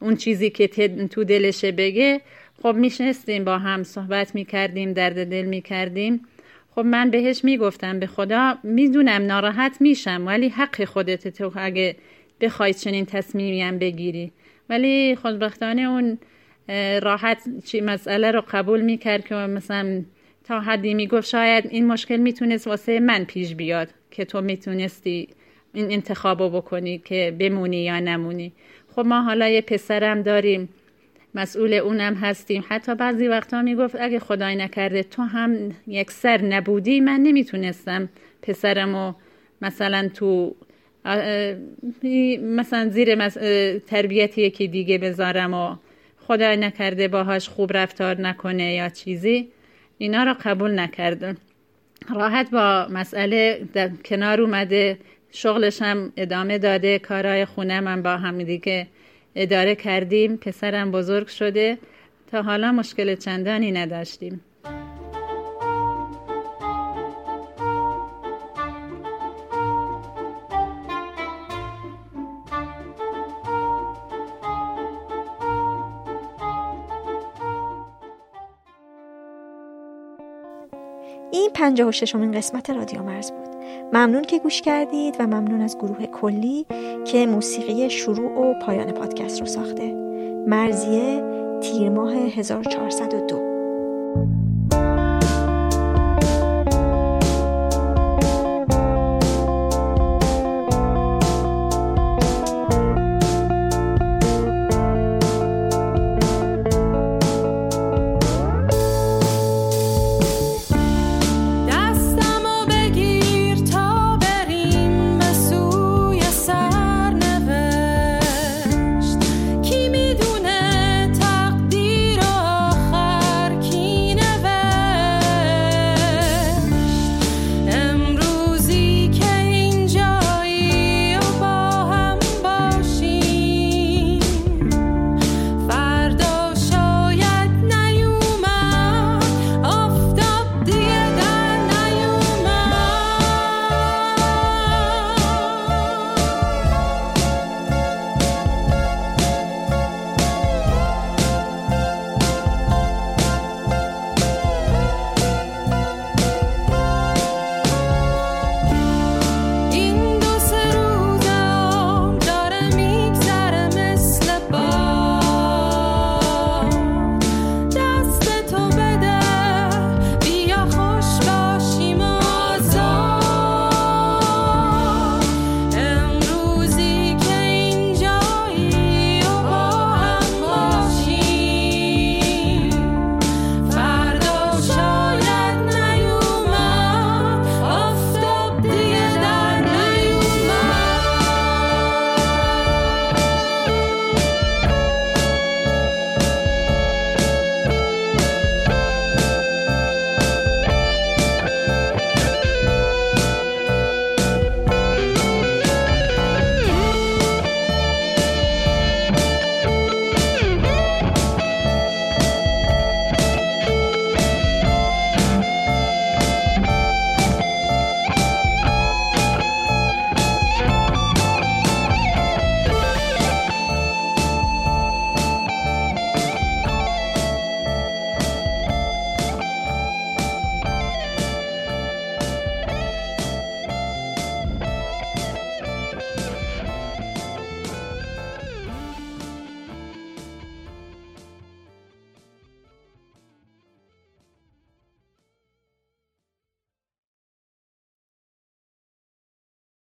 H: اون چیزی که تو دلشه بگه. خب میشنستیم با هم صحبت می‌کردیم درد دل می‌کردیم. خب من بهش می‌گفتم به خدا می‌دونم ناراحت میشم ولی حق خودت تو اگه بخوای چنین تصمیمی هم بگیری. ولی خوشبختانه اون راحت چی مسئله رو قبول می‌کرد که مثلا تا حدی می‌گفت شاید این مشکل می‌تونست واسه من پیش بیاد که تو می‌تونستی این انتخابو بکنی که بمونی یا نمونی. خب ما حالا یه پسرم داریم مسئول اونم هستیم. حتی بعضی وقتا می‌گفت اگه خدای نکرده تو هم یک سر نبودی من نمی‌تونستم پسرمو مثلا تو مثلا زیر تربیت یکی دیگه بذارم و خدای نکرده باهاش خوب رفتار نکنه یا چیزی اینا را قبول نکرد راحت با مسئله کنار اومده شغلش هم ادامه داده کارهای خونه من با هم دیگه اداره کردیم. پسرم بزرگ شده تا حالا مشکل چندانی نداشتیم.
A: این پنجاه و ششمین قسمت رادیو مرز بود. ممنون که گوش کردید و ممنون از گروه کلی که موسیقی شروع و پایان پادکست رو ساخته. مرزیه تیر ماه 1402